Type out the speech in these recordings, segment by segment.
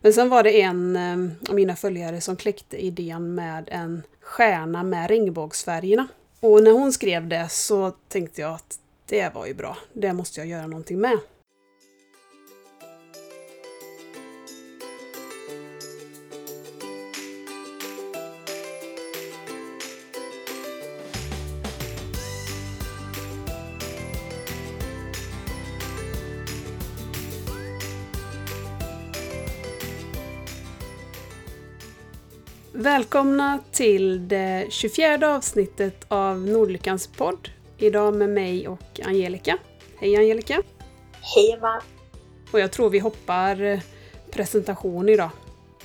Men sen var det en ehm, av mina följare som kläckte idén med en stjärna med regnbågsfärgerna. Och när hon skrev det så tänkte jag att det var ju bra, det måste jag göra någonting med. Välkomna till det 24 avsnittet av Nordlyckans podd. Idag med mig och Angelica. Hej Angelica! Hej Emma! Och jag tror vi hoppar presentation idag.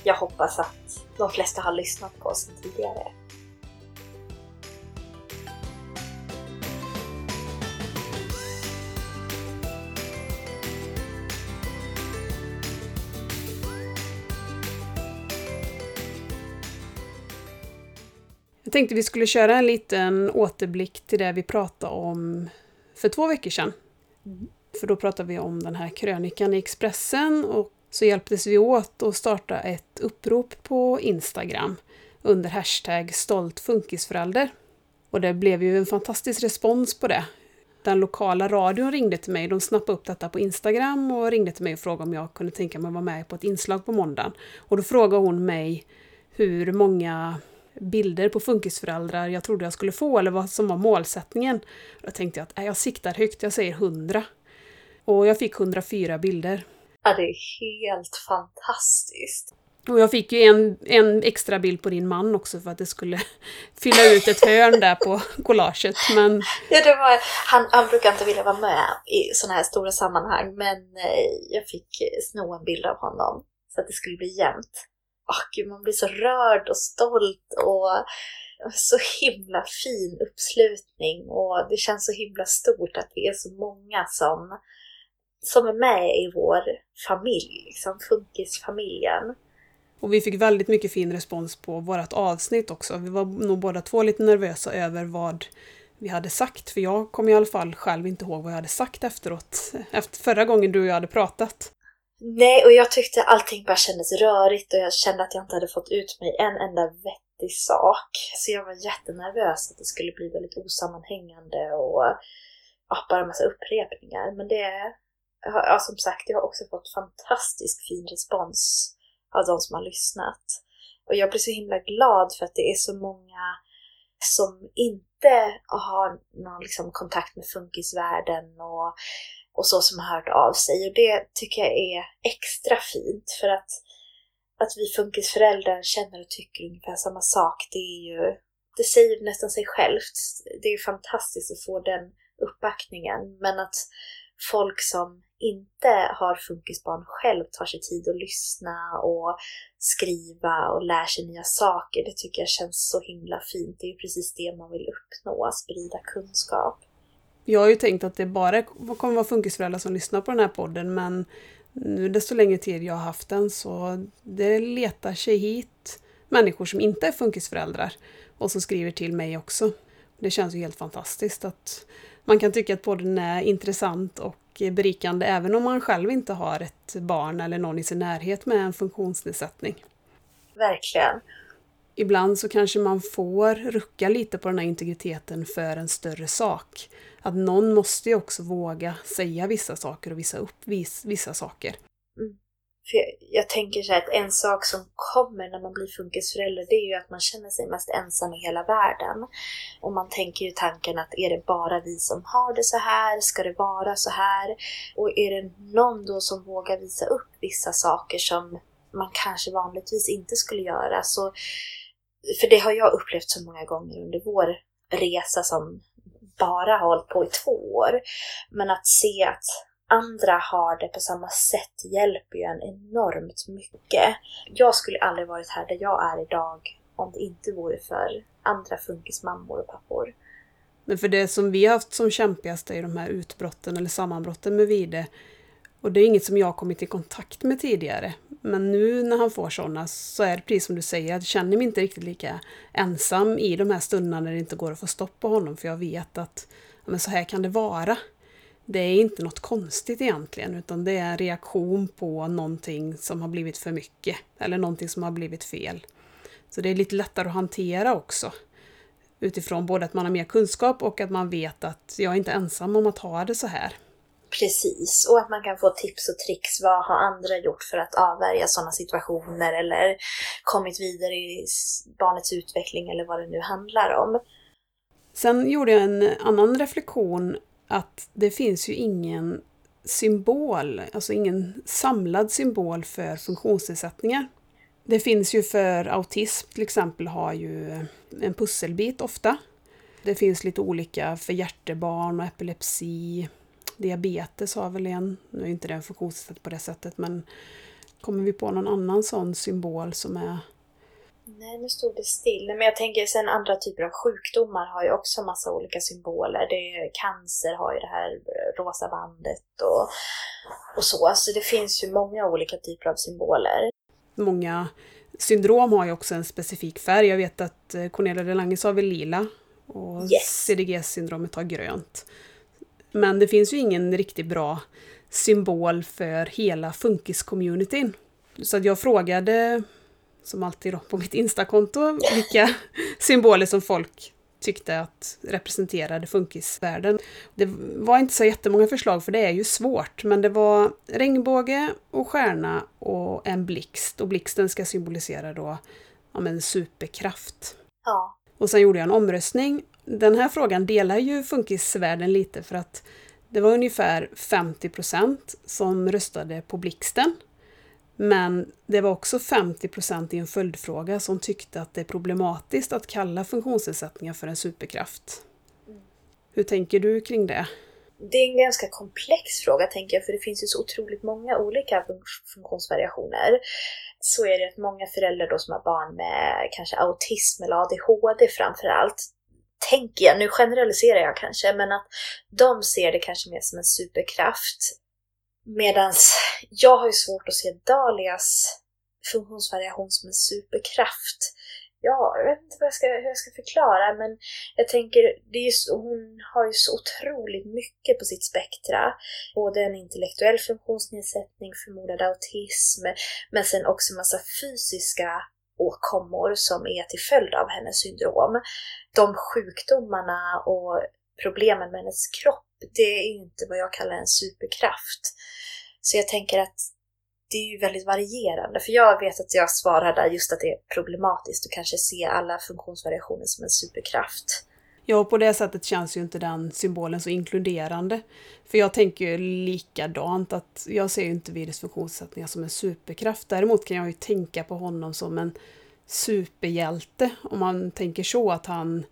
Jag hoppas att de flesta har lyssnat på oss tidigare. Jag tänkte vi skulle köra en liten återblick till det vi pratade om för två veckor sedan. För då pratade vi om den här krönikan i Expressen och så hjälptes vi åt att starta ett upprop på Instagram under hashtag stoltfunkisförälder. Och det blev ju en fantastisk respons på det. Den lokala radion ringde till mig, de snappade upp detta på Instagram och ringde till mig och frågade om jag kunde tänka mig att vara med på ett inslag på måndagen. Och då frågade hon mig hur många bilder på funkisföräldrar jag trodde jag skulle få eller vad som var målsättningen. Då tänkte jag att jag siktar högt, jag säger 100. Och jag fick 104 bilder. Ja, det är helt fantastiskt. Och jag fick ju en, en extra bild på din man också för att det skulle fylla ut ett hörn där på collaget. Men... Ja, det var, han, han brukar inte vilja vara med i sådana här stora sammanhang men eh, jag fick sno en bild av honom så att det skulle bli jämnt oh, gud, man blir så rörd och stolt och så himla fin uppslutning och det känns så himla stort att vi är så många som, som är med i vår familj, liksom funkisfamiljen. Och vi fick väldigt mycket fin respons på vårt avsnitt också. Vi var nog båda två lite nervösa över vad vi hade sagt, för jag kommer i alla fall själv inte ihåg vad jag hade sagt efteråt, efter förra gången du och jag hade pratat. Nej, och jag tyckte allting bara kändes rörigt och jag kände att jag inte hade fått ut mig en enda vettig sak. Så jag var jättenervös att det skulle bli väldigt osammanhängande och ja, bara en massa upprepningar. Men det, ja som sagt, jag har också fått fantastiskt fin respons av de som har lyssnat. Och jag blir så himla glad för att det är så många som inte har någon liksom, kontakt med funkisvärlden och och så som har hört av sig och det tycker jag är extra fint för att, att vi funkisföräldrar känner och tycker ungefär samma sak, det är ju, det säger nästan sig självt. Det är fantastiskt att få den uppbackningen men att folk som inte har funkisbarn själv tar sig tid att lyssna och skriva och lär sig nya saker. Det tycker jag känns så himla fint. Det är precis det man vill uppnå, sprida kunskap. Jag har ju tänkt att det bara kommer vara funkisföräldrar som lyssnar på den här podden men nu desto längre tid jag har haft den så det letar sig hit människor som inte är funkisföräldrar och som skriver till mig också. Det känns ju helt fantastiskt att man kan tycka att podden är intressant och berikande även om man själv inte har ett barn eller någon i sin närhet med en funktionsnedsättning. Verkligen. Ibland så kanske man får rucka lite på den här integriteten för en större sak att någon måste ju också våga säga vissa saker och visa upp vissa saker. Mm. För jag, jag, tänker så att en sak som kommer när man blir funkisförälder det är ju att man känner sig mest ensam i hela världen. Och man tänker ju tanken att är det bara vi som har det så här? Ska det vara så här? Och är det någon då som vågar visa upp vissa saker som man kanske vanligtvis inte skulle göra så för det har jag upplevt så många gånger under vår resa som bara har hållit på i två år. Men att se att andra har det på samma sätt hjälper ju en enormt mycket. Jag skulle aldrig varit här där jag är idag om det inte vore för andra funkismammor och pappor. Men för det som vi har haft som kämpigast är de här utbrotten eller sammanbrotten med Vide. Och det är inget som jag har kommit i kontakt med tidigare. Men nu när han får sådana så är det precis som du säger, jag känner mig inte riktigt lika ensam i de här stunderna när det inte går att få stopp på honom för jag vet att men så här kan det vara. Det är inte något konstigt egentligen, utan det är en reaktion på någonting som har blivit för mycket, eller någonting som har blivit fel. Så det är lite lättare att hantera också. Utifrån både att man har mer kunskap och att man vet att jag är inte ensam om att ha det så här. Precis, och att man kan få tips och tricks. Vad har andra gjort för att avvärja sådana situationer eller kommit vidare i barnets utveckling eller vad det nu handlar om. Sen gjorde jag en annan reflektion att det finns ju ingen symbol, alltså ingen samlad symbol för funktionsnedsättningar. Det finns ju för autism till exempel har ju en pusselbit ofta. Det finns lite olika för hjärtebarn och epilepsi. Diabetes har väl en, nu är inte det en funktionsnedsättning på det sättet men kommer vi på någon annan sån symbol som är Nej, nu stod det still. Men jag tänker sen andra typer av sjukdomar har ju också massa olika symboler. Det är, cancer har ju det här rosa bandet och, och så. Så det finns ju många olika typer av symboler. Många syndrom har ju också en specifik färg. Jag vet att eh, Cornelia de Lange har väl lila och yes. CDG-syndromet har grönt. Men det finns ju ingen riktigt bra symbol för hela funkis-communityn. Så jag frågade som alltid då, på mitt Instakonto, vilka symboler som folk tyckte att representerade funkisvärlden. Det var inte så jättemånga förslag för det är ju svårt, men det var regnbåge och stjärna och en blixt. Och blixten ska symbolisera då ja, men superkraft. Ja. Och sen gjorde jag en omröstning. Den här frågan delar ju funkisvärlden lite för att det var ungefär 50% som röstade på blixten men det var också 50% i en följdfråga som tyckte att det är problematiskt att kalla funktionsnedsättningar för en superkraft. Hur tänker du kring det? Det är en ganska komplex fråga tänker jag, för det finns ju så otroligt många olika funktionsvariationer. Så är det att många föräldrar då som har barn med kanske autism eller ADHD framförallt, tänker jag, nu generaliserar jag kanske, men att de ser det kanske mer som en superkraft Medan jag har ju svårt att se Dalias funktionsvariation som en superkraft. Ja, jag vet inte jag ska, hur jag ska förklara, men jag tänker, det är så, hon har ju så otroligt mycket på sitt spektra. Både en intellektuell funktionsnedsättning, förmodad autism, men sen också massa fysiska åkommor som är till följd av hennes syndrom. De sjukdomarna och problemen med hennes kropp det är inte vad jag kallar en superkraft. Så jag tänker att det är ju väldigt varierande, för jag vet att jag svarar där just att det är problematiskt att kanske se alla funktionsvariationer som en superkraft. Ja, och på det sättet känns ju inte den symbolen så inkluderande. För jag tänker ju likadant, att jag ser ju inte virus funktionsnedsättningar som en superkraft. Däremot kan jag ju tänka på honom som en superhjälte, om man tänker så att han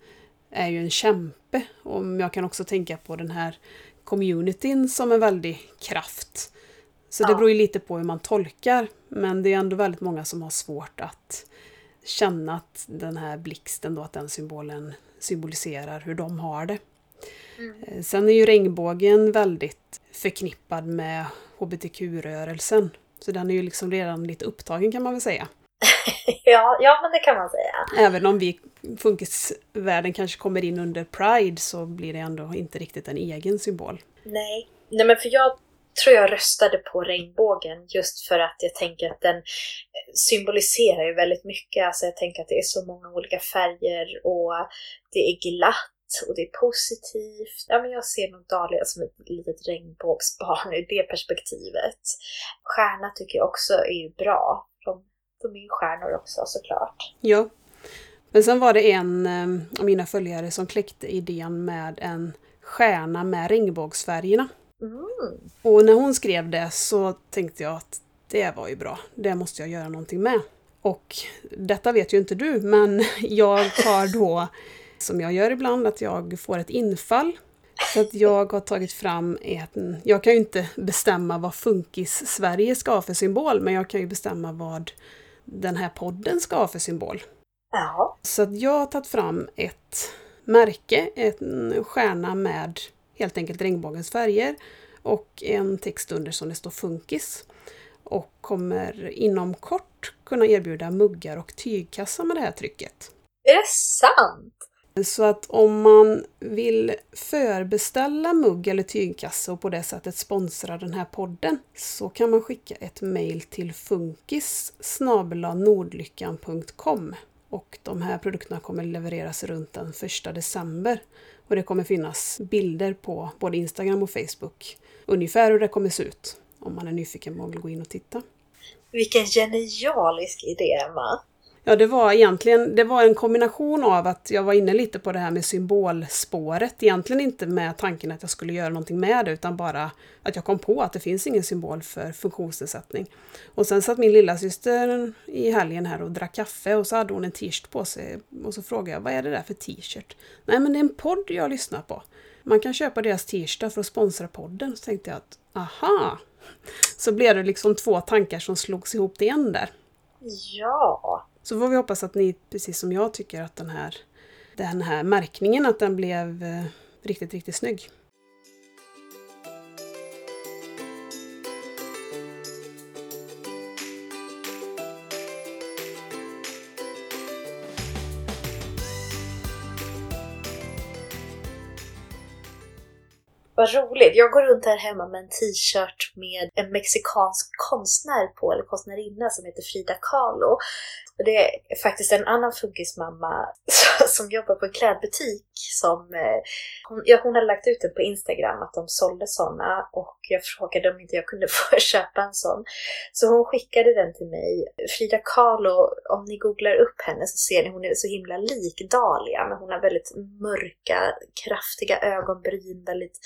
är ju en kämpe. Och jag kan också tänka på den här communityn som en väldig kraft. Så ja. det beror ju lite på hur man tolkar. Men det är ändå väldigt många som har svårt att känna att den här blixten då, att den symbolen symboliserar hur de har det. Mm. Eh, sen är ju regnbågen väldigt förknippad med hbtq-rörelsen. Så den är ju liksom redan lite upptagen kan man väl säga. ja, ja, men det kan man säga. Även om vi funkisvärlden kanske kommer in under Pride så blir det ändå inte riktigt en egen symbol. Nej, Nej men för jag tror jag röstade på regnbågen just för att jag tänker att den eh, symboliserar ju väldigt mycket. Alltså jag tänker att det är så många olika färger och det är glatt och det är positivt. Ja, men jag ser nog Dahlia som ett litet regnbågsbarn ur det perspektivet. Stjärna tycker jag också är ju bra. De de är ju stjärnor också såklart. Ja. Men sen var det en eh, av mina följare som kläckte idén med en stjärna med regnbågsfärgerna. Mm. Och när hon skrev det så tänkte jag att det var ju bra, det måste jag göra någonting med. Och detta vet ju inte du, men jag har då, som jag gör ibland, att jag får ett infall. Så att jag har tagit fram ett... Jag kan ju inte bestämma vad Funkis-Sverige ska ha för symbol, men jag kan ju bestämma vad den här podden ska ha för symbol. Ja. Så att jag har tagit fram ett märke, en stjärna med helt enkelt regnbågens färger och en text under som det står Funkis. Och kommer inom kort kunna erbjuda muggar och tygkassa med det här trycket. Är det sant? Så att om man vill förbeställa mugg eller tygkasse och på det sättet sponsra den här podden så kan man skicka ett mail till funkis nordlyckan.com och de här produkterna kommer levereras runt den 1 december. Och det kommer finnas bilder på både Instagram och Facebook ungefär hur det kommer se ut om man är nyfiken och vill gå in och titta. Vilken genialisk idé, Emma! Ja, det var egentligen det var en kombination av att jag var inne lite på det här med symbolspåret. Egentligen inte med tanken att jag skulle göra någonting med det, utan bara att jag kom på att det finns ingen symbol för funktionsnedsättning. Och sen satt min lilla syster i helgen här och drack kaffe och så hade hon en t-shirt på sig. Och så frågade jag, vad är det där för t-shirt? Nej, men det är en podd jag lyssnar på. Man kan köpa deras t-shirtar för att sponsra podden. Så tänkte jag att, aha! Så blev det liksom två tankar som slogs ihop till en där. Ja! Så får vi hoppas att ni, precis som jag, tycker att den här, den här märkningen att den blev eh, riktigt, riktigt snygg. Vad roligt! Jag går runt här hemma med en t-shirt med en mexikansk konstnär på, eller konstnärinna som heter Frida Kahlo. Det är faktiskt en annan funkismamma som jobbar på en klädbutik som eh, hon, ja, hon hade lagt ut den på Instagram att de sålde sådana och jag frågade om inte jag kunde få köpa en sån. Så hon skickade den till mig. Frida Kahlo, om ni googlar upp henne så ser ni hon är så himla lik Dahlia men hon har väldigt mörka, kraftiga ögonbryn, väldigt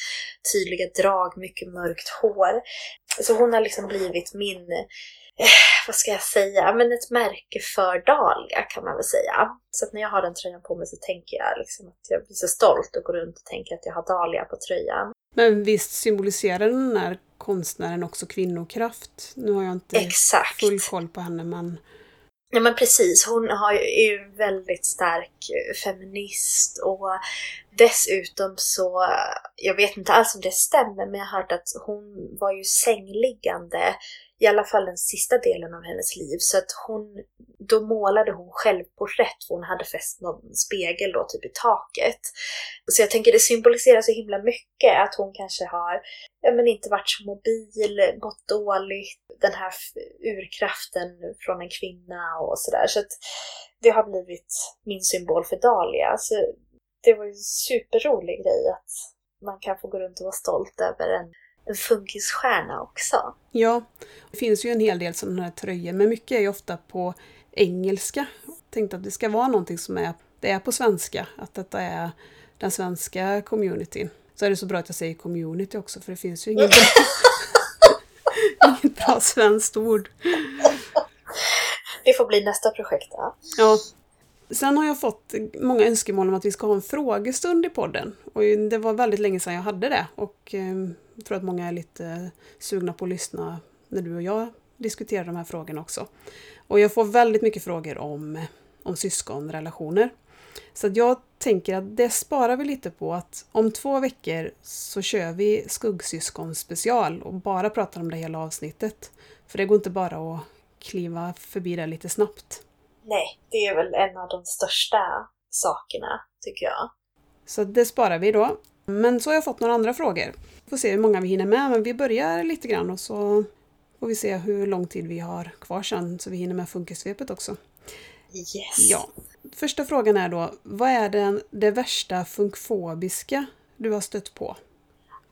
tydliga drag, mycket mörkt hår. Så hon har liksom blivit min vad ska jag säga, men ett märke för Dahlia kan man väl säga. Så när jag har den tröjan på mig så tänker jag liksom att jag blir så stolt och går runt och tänker att jag har Dahlia på tröjan. Men visst symboliserar den här konstnären också kvinnokraft? Nu har jag inte Exakt. full koll på henne men... Ja men precis, hon har ju, är ju väldigt stark eh, feminist och dessutom så, eh, jag vet inte alls om det stämmer men jag har hört att hon var ju sängliggande i alla fall den sista delen av hennes liv. Så att hon, då målade hon självporträtt för hon hade fäst någon spegel då typ i taket. Så jag tänker det symboliserar så himla mycket att hon kanske har ja, men inte varit så mobil, mått dåligt, den här urkraften från en kvinna och sådär. Så att det har blivit min symbol för Dahlia. Så det var ju en superrolig grej att man kan få gå runt och vara stolt över en en funkisstjärna också. Ja, det finns ju en hel del sådana här tröjor, men mycket är ju ofta på engelska. Jag tänkte att det ska vara någonting som är, det är på svenska, att detta är den svenska communityn. Så är det så bra att jag säger community också, för det finns ju inget bra, inget bra svenskt ord. Det får bli nästa projekt. Ja. ja. Sen har jag fått många önskemål om att vi ska ha en frågestund i podden. Och det var väldigt länge sedan jag hade det. Och ehm, jag tror att många är lite sugna på att lyssna när du och jag diskuterar de här frågorna också. Och jag får väldigt mycket frågor om, om syskonrelationer. Så jag tänker att det sparar vi lite på att om två veckor så kör vi skuggsyskon special och bara pratar om det hela avsnittet. För det går inte bara att kliva förbi det lite snabbt. Nej, det är väl en av de största sakerna, tycker jag. Så det sparar vi då. Men så har jag fått några andra frågor. Får se hur många vi hinner med, men vi börjar lite grann och så får vi se hur lång tid vi har kvar sen så vi hinner med funkissvepet också. Yes! Ja. Första frågan är då, vad är den, det värsta funkfobiska du har stött på?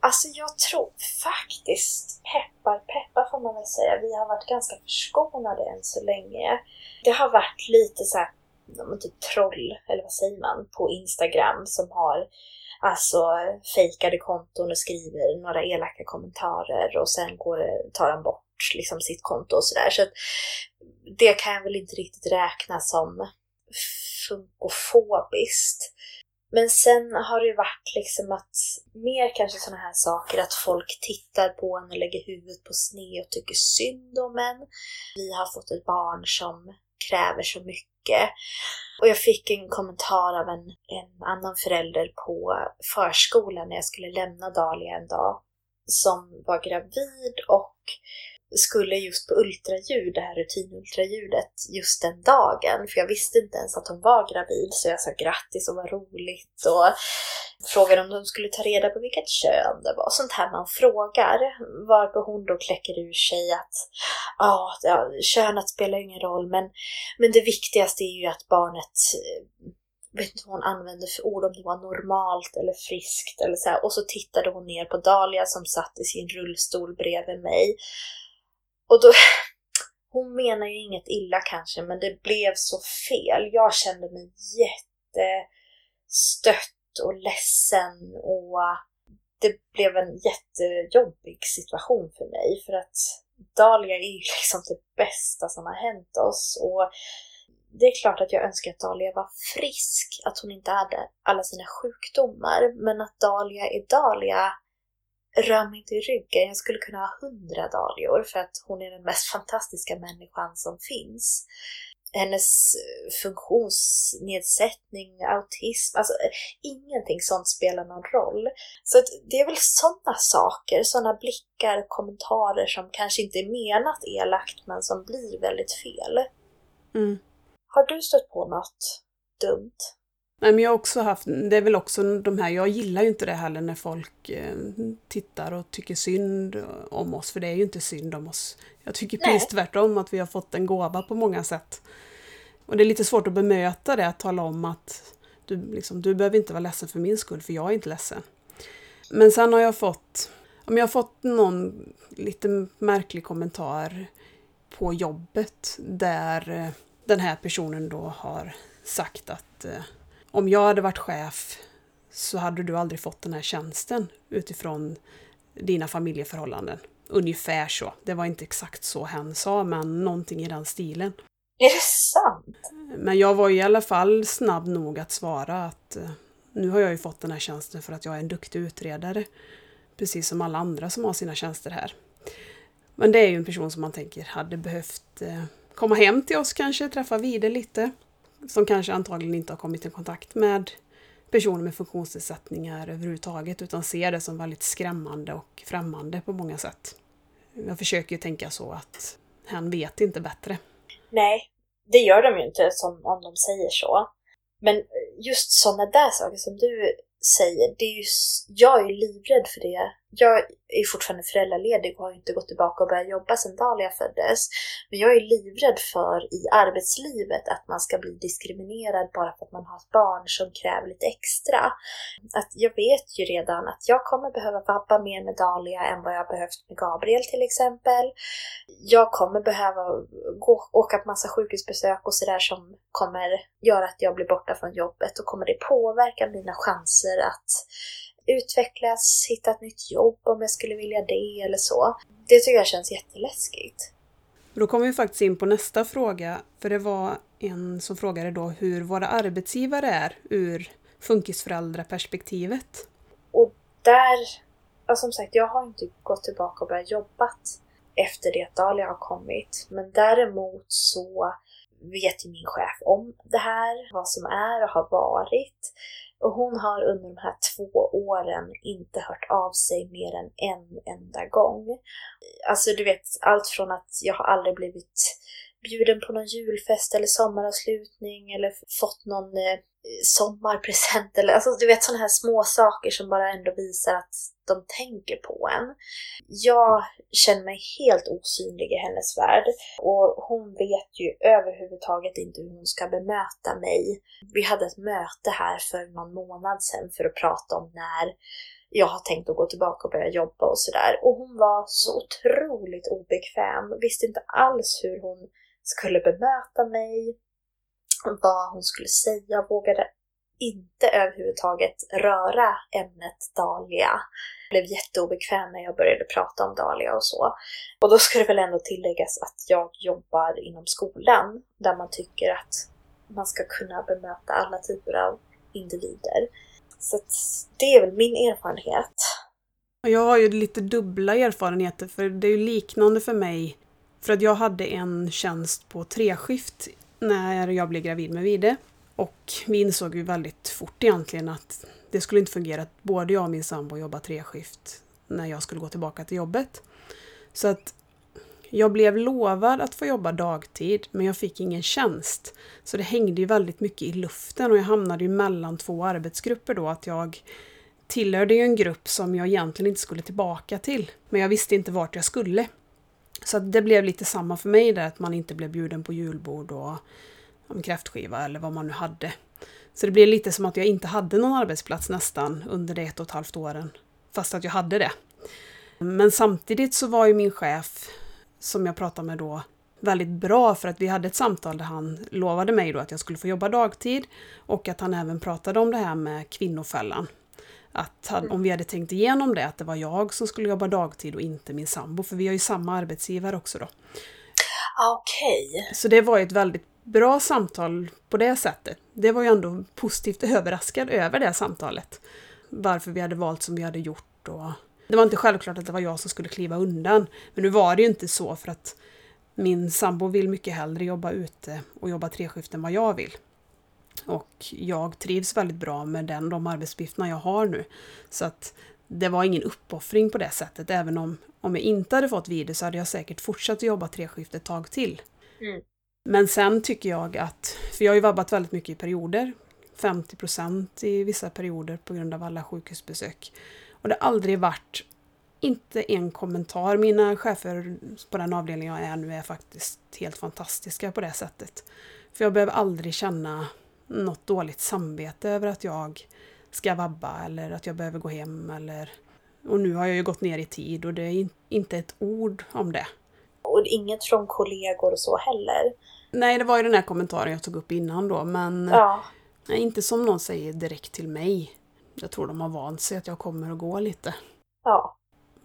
Alltså jag tror faktiskt, peppar peppar får man väl säga, vi har varit ganska förskonade än så länge. Det har varit lite så här, typ troll, eller vad säger man, på Instagram som har Alltså fejkade konton och skriver några elaka kommentarer och sen går, tar han bort liksom sitt konto och sådär. Så, det kan jag väl inte riktigt räkna som funkofobiskt. Men sen har det ju varit liksom att mer kanske sådana här saker att folk tittar på en och lägger huvudet på sned och tycker synd om en. Vi har fått ett barn som kräver så mycket. Och jag fick en kommentar av en, en annan förälder på förskolan när jag skulle lämna Dahlia en dag som var gravid och skulle just på ultraljud, det här rutinultraljudet, just den dagen. För jag visste inte ens att hon var gravid, så jag sa grattis och vad roligt och frågade om de skulle ta reda på vilket kön det var. Sånt här man frågar. Varpå hon då kläcker ur sig att ah, ja, könet spelar ingen roll, men, men det viktigaste är ju att barnet eh, vet inte vad hon använde för ord, om det var normalt eller friskt eller så här. Och så tittade hon ner på Dahlia som satt i sin rullstol bredvid mig. Och då, hon menar ju inget illa kanske, men det blev så fel. Jag kände mig jättestött och ledsen och det blev en jättejobbig situation för mig för att Dahlia är ju liksom det bästa som har hänt oss och det är klart att jag önskar att Dahlia var frisk, att hon inte hade alla sina sjukdomar, men att Dahlia är Dahlia rör mig inte i ryggen. Jag skulle kunna ha hundra Dahlior för att hon är den mest fantastiska människan som finns. Hennes eh, funktionsnedsättning, autism, alltså ingenting sånt spelar någon roll. Så det är väl sådana saker, sådana blickar, kommentarer som kanske inte är menat elakt men som blir väldigt fel. Mm. Har du stött på något dumt? Nej, men jag har också haft, det är väl också de här, jag gillar ju inte det heller när folk eh, tittar och tycker synd om oss, för det är ju inte synd om oss. Jag tycker precis tvärtom, att vi har fått en gåva på många sätt. Och det är lite svårt att bemöta det, att tala om att du, liksom, du behöver inte vara ledsen för min skull, för jag är inte ledsen. Men sen har jag fått, om jag har fått någon lite märklig kommentar på jobbet där eh, den här personen då har sagt att eh, om jag hade varit chef så hade du aldrig fått den här tjänsten utifrån dina familjeförhållanden. Ungefär så. Det var inte exakt så hen sa, men någonting i den stilen. Är det sant? Men jag var i alla fall snabb nog att svara att eh, nu har jag ju fått den här tjänsten för att jag är en duktig utredare. Precis som alla andra som har sina tjänster här. Men det är ju en person som man tänker hade behövt eh, komma hem till oss kanske, träffa vidare lite. Som kanske antagligen inte har kommit i kontakt med personer med funktionsnedsättningar överhuvudtaget utan ser det som väldigt skrämmande och främmande på många sätt. Jag försöker ju tänka så att hen vet inte bättre. Nej, det gör de ju inte som om de säger så. Men just sådana där saker som du säger, det är ju, jag är ju livrädd för det jag är fortfarande föräldraledig och har inte gått tillbaka och börjat jobba sedan Dalia föddes. Men jag är livrädd för i arbetslivet att man ska bli diskriminerad bara för att man har ett barn som kräver lite extra. Att jag vet ju redan att jag kommer behöva vabba mer med Dalia än vad jag behövt med Gabriel till exempel. Jag kommer behöva gå, åka på massa sjukhusbesök och sådär som kommer göra att jag blir borta från jobbet och kommer det påverka mina chanser att utvecklas, hitta ett nytt jobb om jag skulle vilja det eller så. Det tycker jag känns jätteläskigt. Då kommer vi faktiskt in på nästa fråga, för det var en som frågade då hur våra arbetsgivare är ur funkisföräldraperspektivet. Och där, ja, som sagt, jag har inte gått tillbaka och börjat jobba efter det att Dahlia har kommit. Men däremot så vet ju min chef om det här, vad som är och har varit. Och hon har under de här två åren inte hört av sig mer än en enda gång. Alltså du vet, allt från att jag har aldrig blivit bjuden på någon julfest eller sommaravslutning eller fått någon eh, sommarpresent eller alltså du vet sådana här små saker som bara ändå visar att de tänker på en. Jag känner mig helt osynlig i hennes värld och hon vet ju överhuvudtaget inte hur hon ska bemöta mig. Vi hade ett möte här för någon månad sedan för att prata om när jag har tänkt att gå tillbaka och börja jobba och sådär. Och hon var så otroligt obekväm, visste inte alls hur hon skulle bemöta mig, vad hon skulle säga, vågade inte överhuvudtaget röra ämnet Dahlia. Jag blev jätteobekväm när jag började prata om Dahlia och så. Och då ska det väl ändå tilläggas att jag jobbar inom skolan där man tycker att man ska kunna bemöta alla typer av individer. Så det är väl min erfarenhet. Jag har ju lite dubbla erfarenheter för det är ju liknande för mig. För att jag hade en tjänst på treskift när jag blev gravid med Vide. Och vi insåg ju väldigt fort egentligen att det skulle inte fungera att både jag och min sambo jobbar treskift när jag skulle gå tillbaka till jobbet. Så att Jag blev lovad att få jobba dagtid, men jag fick ingen tjänst. Så det hängde ju väldigt mycket i luften och jag hamnade ju mellan två arbetsgrupper då, att jag tillhörde ju en grupp som jag egentligen inte skulle tillbaka till. Men jag visste inte vart jag skulle. Så det blev lite samma för mig där, att man inte blev bjuden på julbord och en kräftskiva eller vad man nu hade. Så det blev lite som att jag inte hade någon arbetsplats nästan under de ett och ett halvt åren. Fast att jag hade det. Men samtidigt så var ju min chef, som jag pratade med då, väldigt bra för att vi hade ett samtal där han lovade mig då att jag skulle få jobba dagtid och att han även pratade om det här med kvinnofällan. Att om vi hade tänkt igenom det, att det var jag som skulle jobba dagtid och inte min sambo, för vi har ju samma arbetsgivare också då. Okej. Okay. Så det var ju ett väldigt bra samtal på det sättet. Det var ju ändå positivt överraskad över det samtalet. Varför vi hade valt som vi hade gjort och det var inte självklart att det var jag som skulle kliva undan. Men nu var det ju inte så för att min sambo vill mycket hellre jobba ute och jobba treskift än vad jag vill. Och jag trivs väldigt bra med den, de arbetsuppgifterna jag har nu. Så att det var ingen uppoffring på det sättet. Även om, om jag inte hade fått vid så hade jag säkert fortsatt jobba treskift ett tag till. Mm. Men sen tycker jag att, för jag har ju vabbat väldigt mycket i perioder. 50% i vissa perioder på grund av alla sjukhusbesök. Och det har aldrig varit, inte en kommentar. Mina chefer på den avdelningen jag är nu är faktiskt helt fantastiska på det sättet. För jag behöver aldrig känna något dåligt samvete över att jag ska vabba eller att jag behöver gå hem eller... Och nu har jag ju gått ner i tid och det är inte ett ord om det. Och inget från kollegor och så heller? Nej, det var ju den här kommentaren jag tog upp innan då, men ja. inte som någon säger direkt till mig. Jag tror de har vant sig att jag kommer och går lite. Ja.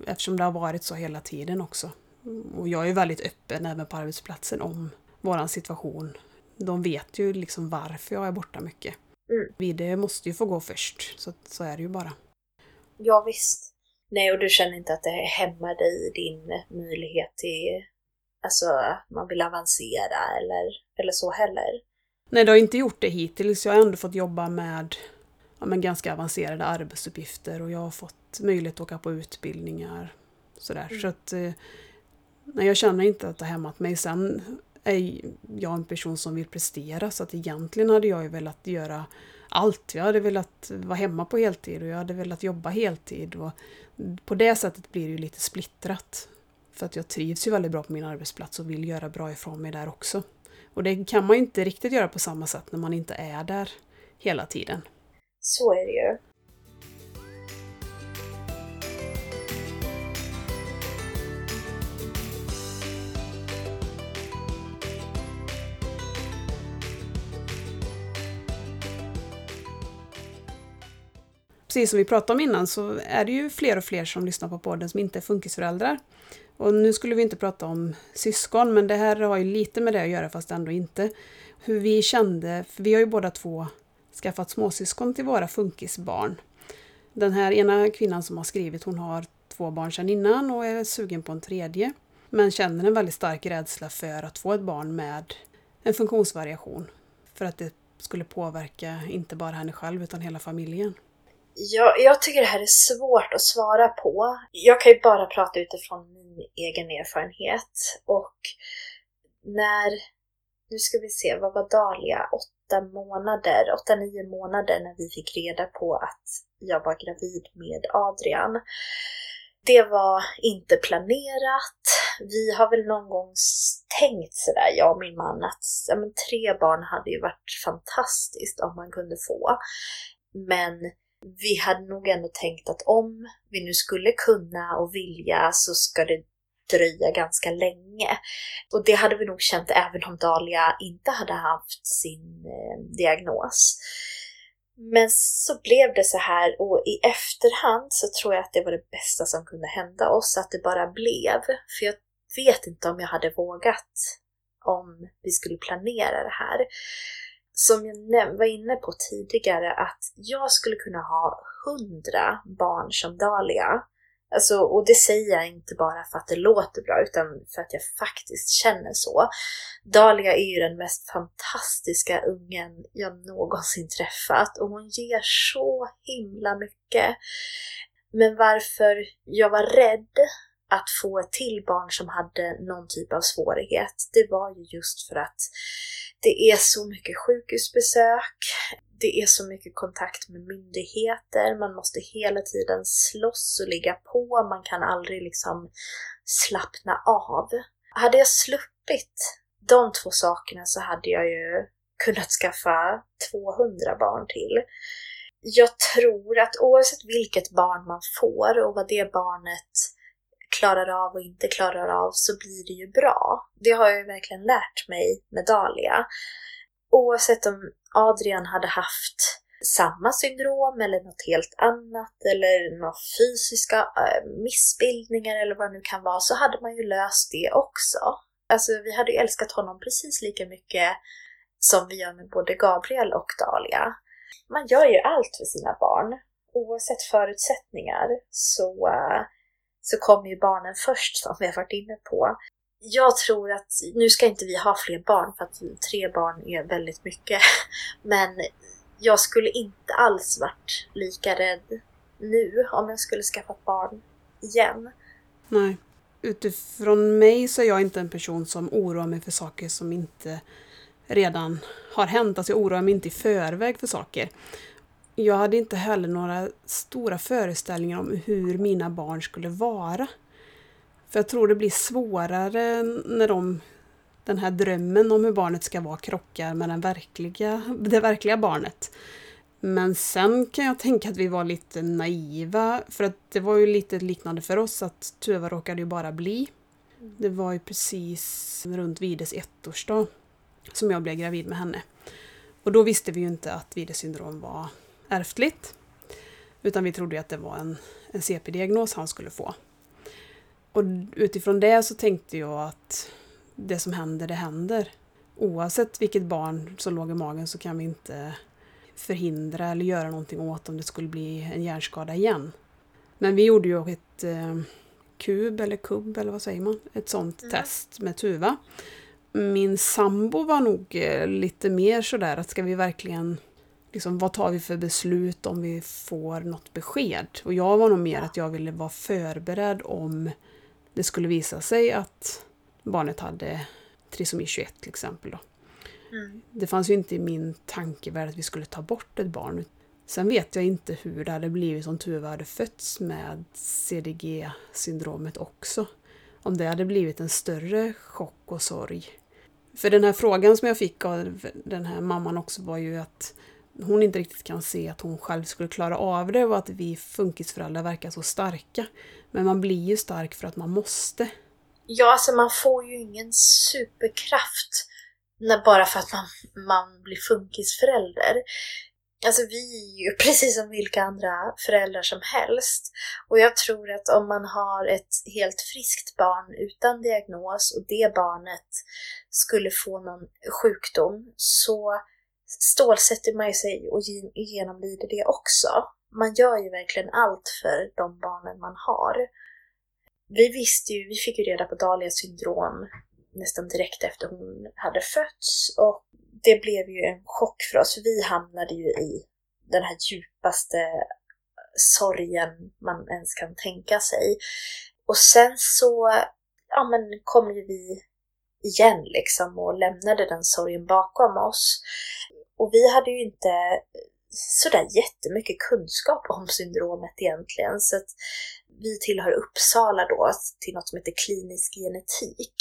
Eftersom det har varit så hela tiden också. Och jag är väldigt öppen även på arbetsplatsen om våran situation. De vet ju liksom varför jag är borta mycket. Mm. Vi måste ju få gå först, så, så är det ju bara. Ja, visst. Nej, och du känner inte att det hämmar dig i din möjlighet till, alltså, man vill avancera eller, eller så heller? Nej, det har inte gjort det hittills. Jag har ändå fått jobba med ja, men ganska avancerade arbetsuppgifter och jag har fått möjlighet att åka på utbildningar. Sådär. Mm. Så att, eh, nej, jag känner inte att det har hämmat mig. Sen är jag en person som vill prestera så att egentligen hade jag ju velat göra allt. Jag hade velat vara hemma på heltid och jag hade velat jobba heltid. Och på det sättet blir det ju lite splittrat. För att jag trivs ju väldigt bra på min arbetsplats och vill göra bra ifrån mig där också. Och det kan man ju inte riktigt göra på samma sätt när man inte är där hela tiden. Så är det ju. Precis som vi pratade om innan så är det ju fler och fler som lyssnar på podden som inte är funkisföräldrar. Och nu skulle vi inte prata om syskon, men det här har ju lite med det att göra fast ändå inte. Hur vi kände, för vi har ju båda två skaffat småsyskon till våra funkisbarn. Den här ena kvinnan som har skrivit, hon har två barn sedan innan och är sugen på en tredje. Men känner en väldigt stark rädsla för att få ett barn med en funktionsvariation. För att det skulle påverka inte bara henne själv utan hela familjen. Jag, jag tycker det här är svårt att svara på. Jag kan ju bara prata utifrån min egen erfarenhet. Och när, nu ska vi se, vad var Dahlia? åtta månader, åtta, nio månader när vi fick reda på att jag var gravid med Adrian. Det var inte planerat. Vi har väl någon gång tänkt sådär, jag och min man, att ja, men, tre barn hade ju varit fantastiskt om man kunde få. Men vi hade nog ändå tänkt att om vi nu skulle kunna och vilja så ska det dröja ganska länge. Och det hade vi nog känt även om Dalia inte hade haft sin eh, diagnos. Men så blev det så här och i efterhand så tror jag att det var det bästa som kunde hända oss, att det bara blev. För jag vet inte om jag hade vågat om vi skulle planera det här. Som jag var inne på tidigare, att jag skulle kunna ha hundra barn som Dahlia Alltså, och det säger jag inte bara för att det låter bra utan för att jag faktiskt känner så. Dahlia är ju den mest fantastiska ungen jag någonsin träffat och hon ger så himla mycket. Men varför jag var rädd att få ett till barn som hade någon typ av svårighet, det var ju just för att det är så mycket sjukhusbesök, det är så mycket kontakt med myndigheter, man måste hela tiden slåss och ligga på, man kan aldrig liksom slappna av. Hade jag sluppit de två sakerna så hade jag ju kunnat skaffa 200 barn till. Jag tror att oavsett vilket barn man får och vad det barnet klarar av och inte klarar av så blir det ju bra. Det har jag ju verkligen lärt mig med Dahlia. Oavsett om Adrian hade haft samma syndrom eller något helt annat eller några fysiska eh, missbildningar eller vad det nu kan vara så hade man ju löst det också. Alltså vi hade ju älskat honom precis lika mycket som vi gör med både Gabriel och Dahlia. Man gör ju allt för sina barn. Oavsett förutsättningar så, uh, så kommer ju barnen först som vi har varit inne på. Jag tror att, nu ska inte vi ha fler barn för att tre barn är väldigt mycket, men jag skulle inte alls varit lika rädd nu om jag skulle skaffa barn igen. Nej. Utifrån mig så är jag inte en person som oroar mig för saker som inte redan har hänt. Alltså jag oroar mig inte i förväg för saker. Jag hade inte heller några stora föreställningar om hur mina barn skulle vara. För jag tror det blir svårare när de, den här drömmen om hur barnet ska vara krockar med den verkliga, det verkliga barnet. Men sen kan jag tänka att vi var lite naiva, för att det var ju lite liknande för oss att Tuva råkade ju bara bli. Det var ju precis runt Vides ettårsdag som jag blev gravid med henne. Och då visste vi ju inte att Vides syndrom var ärftligt. Utan vi trodde att det var en, en CP-diagnos han skulle få. Och utifrån det så tänkte jag att det som händer, det händer. Oavsett vilket barn som låg i magen så kan vi inte förhindra eller göra någonting åt om det skulle bli en hjärnskada igen. Men vi gjorde ju ett eh, kub eller kubb eller vad säger man? Ett sånt mm. test med Tuva. Min sambo var nog eh, lite mer sådär att ska vi verkligen liksom, vad tar vi för beslut om vi får något besked? Och jag var nog mer att jag ville vara förberedd om det skulle visa sig att barnet hade trisomi 21 till exempel. Då. Mm. Det fanns ju inte i min tankevärld att vi skulle ta bort ett barn. Sen vet jag inte hur det hade blivit om Tuva hade fötts med CDG-syndromet också. Om det hade blivit en större chock och sorg. För den här frågan som jag fick av den här mamman också var ju att hon inte riktigt kan se att hon själv skulle klara av det och att vi funkisföräldrar verkar så starka. Men man blir ju stark för att man måste. Ja, alltså man får ju ingen superkraft när, bara för att man, man blir funkisförälder. Alltså vi är ju precis som vilka andra föräldrar som helst. Och jag tror att om man har ett helt friskt barn utan diagnos och det barnet skulle få någon sjukdom så stålsätter man ju sig och genomlider det också. Man gör ju verkligen allt för de barnen man har. Vi visste ju, vi fick ju reda på Dahlias syndrom nästan direkt efter hon hade fötts och det blev ju en chock för oss. Vi hamnade ju i den här djupaste sorgen man ens kan tänka sig. Och sen så ja, men kom ju vi igen liksom och lämnade den sorgen bakom oss. Och vi hade ju inte eh, sådär jättemycket kunskap om syndromet egentligen. Så att vi tillhör Uppsala då till något som heter klinisk genetik.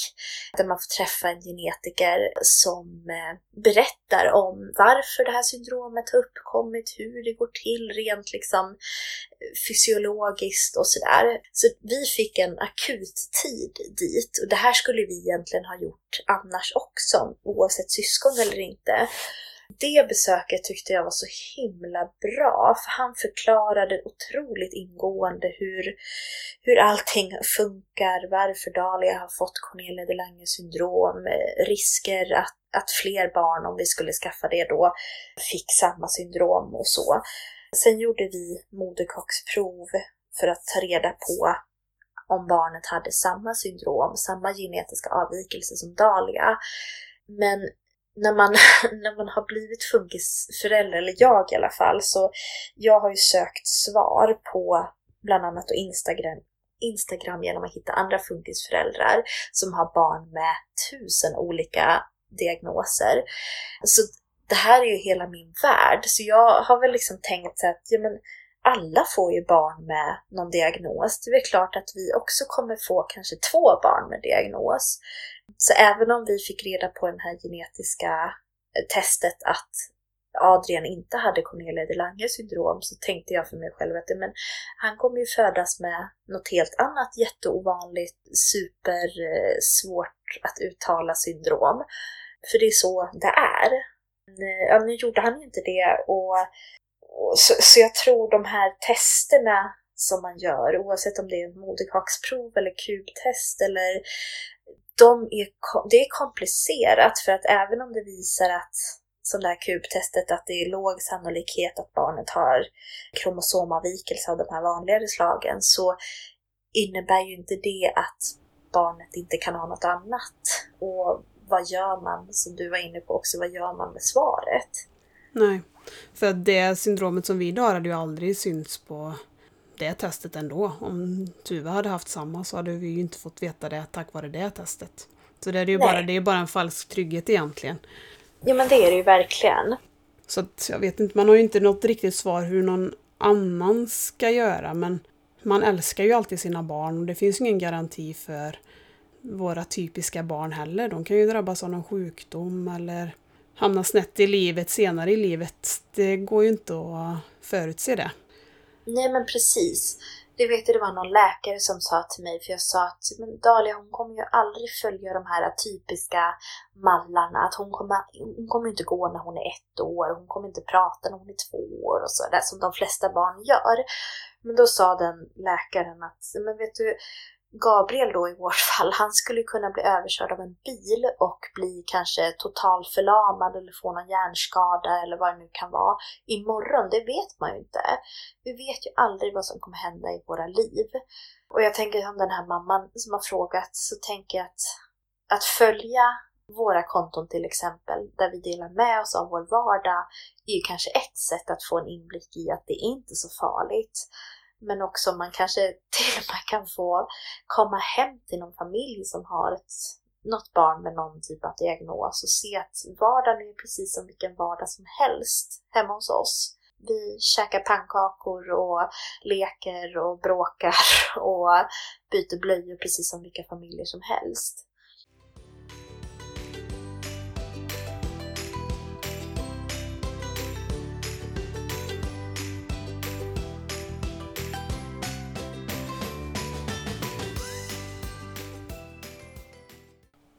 Där man får träffa en genetiker som eh, berättar om varför det här syndromet har uppkommit, hur det går till rent liksom eh, fysiologiskt och sådär. Så vi fick en akut tid dit och det här skulle vi egentligen ha gjort annars också, oavsett syskon eller inte. Det besöket tyckte jag var så himla bra, för han förklarade otroligt ingående hur, hur allting funkar, varför Dahlia har fått Cornelia de Lange syndrom, eh, risker att, att fler barn, om vi skulle skaffa det då, fick samma syndrom och så. Sen gjorde vi moderkaksprov för att ta reda på om barnet hade samma syndrom, samma genetiska avvikelse som Dahlia. Men när man, när man har blivit funkisförälder, eller jag i alla fall, så jag har ju sökt svar på bland annat Instagram, Instagram genom att hitta andra funkisföräldrar som har barn med tusen olika diagnoser. Så det här är ju hela min värld. Så jag har väl liksom tänkt att ja, men alla får ju barn med någon diagnos. Det är väl klart att vi också kommer få kanske två barn med diagnos. Så även om vi fick reda på det här genetiska eh, testet att Adrian inte hade Cornelia de Lange syndrom så tänkte jag för mig själv att men, han kommer ju födas med något helt annat jätteovanligt, supersvårt eh, att uttala syndrom. För det är så det är. Eh, ja, nu gjorde han ju inte det och, och så, så, jag tror de här testerna som man gör, oavsett om det är moderkaksprov eller kubtest eller de är, det är komplicerat för att även om det visar att som det här kubtestet att det är låg sannolikhet att barnet har kromosomavvikelse av de här vanligare slagen så innebär ju inte det att barnet inte kan ha något annat. Och vad gör man, som du var inne på också, vad gör man med svaret? Nej, för det syndromet som vi då har hade ju aldrig synts på det testet ändå. Om Tuva hade haft samma så hade vi ju inte fått veta det tack vare det testet. Så det är ju bara, det är bara en falsk trygghet egentligen. Ja men det är det ju verkligen. Så att jag vet inte, man har ju inte något riktigt svar hur någon annan ska göra men man älskar ju alltid sina barn och det finns ingen garanti för våra typiska barn heller. De kan ju drabbas av någon sjukdom eller hamna snett i livet senare i livet. Det går ju inte att förutse det. Nej men precis. Det vet det var någon läkare som sa till mig, för jag sa att men Dahlia hon kommer ju aldrig följa de här typiska mallarna. Att hon kommer, hon kommer inte gå när hon är ett år, hon kommer inte prata när hon är två år och sådär som de flesta barn gör. Men då sa den läkaren att, men vet du, Gabriel då i vårt fall, han skulle kunna bli överkörd av en bil och bli kanske totalförlamad eller få någon hjärnskada eller vad det nu kan vara imorgon. Det vet man ju inte. Vi vet ju aldrig vad som kommer hända i våra liv. Och jag tänker om den här mamman som har frågat så tänker jag att, att följa våra konton till exempel, där vi delar med oss av vår vardag, är ju kanske ett sätt att få en inblick i att det är inte så farligt. Men också man kanske till och med kan få komma hem till någon familj som har ett, något barn med någon typ av diagnos och se att vardagen är precis som vilken vardag som helst hemma hos oss. Vi käkar pannkakor och leker och bråkar och byter blöjor precis som vilka familjer som helst.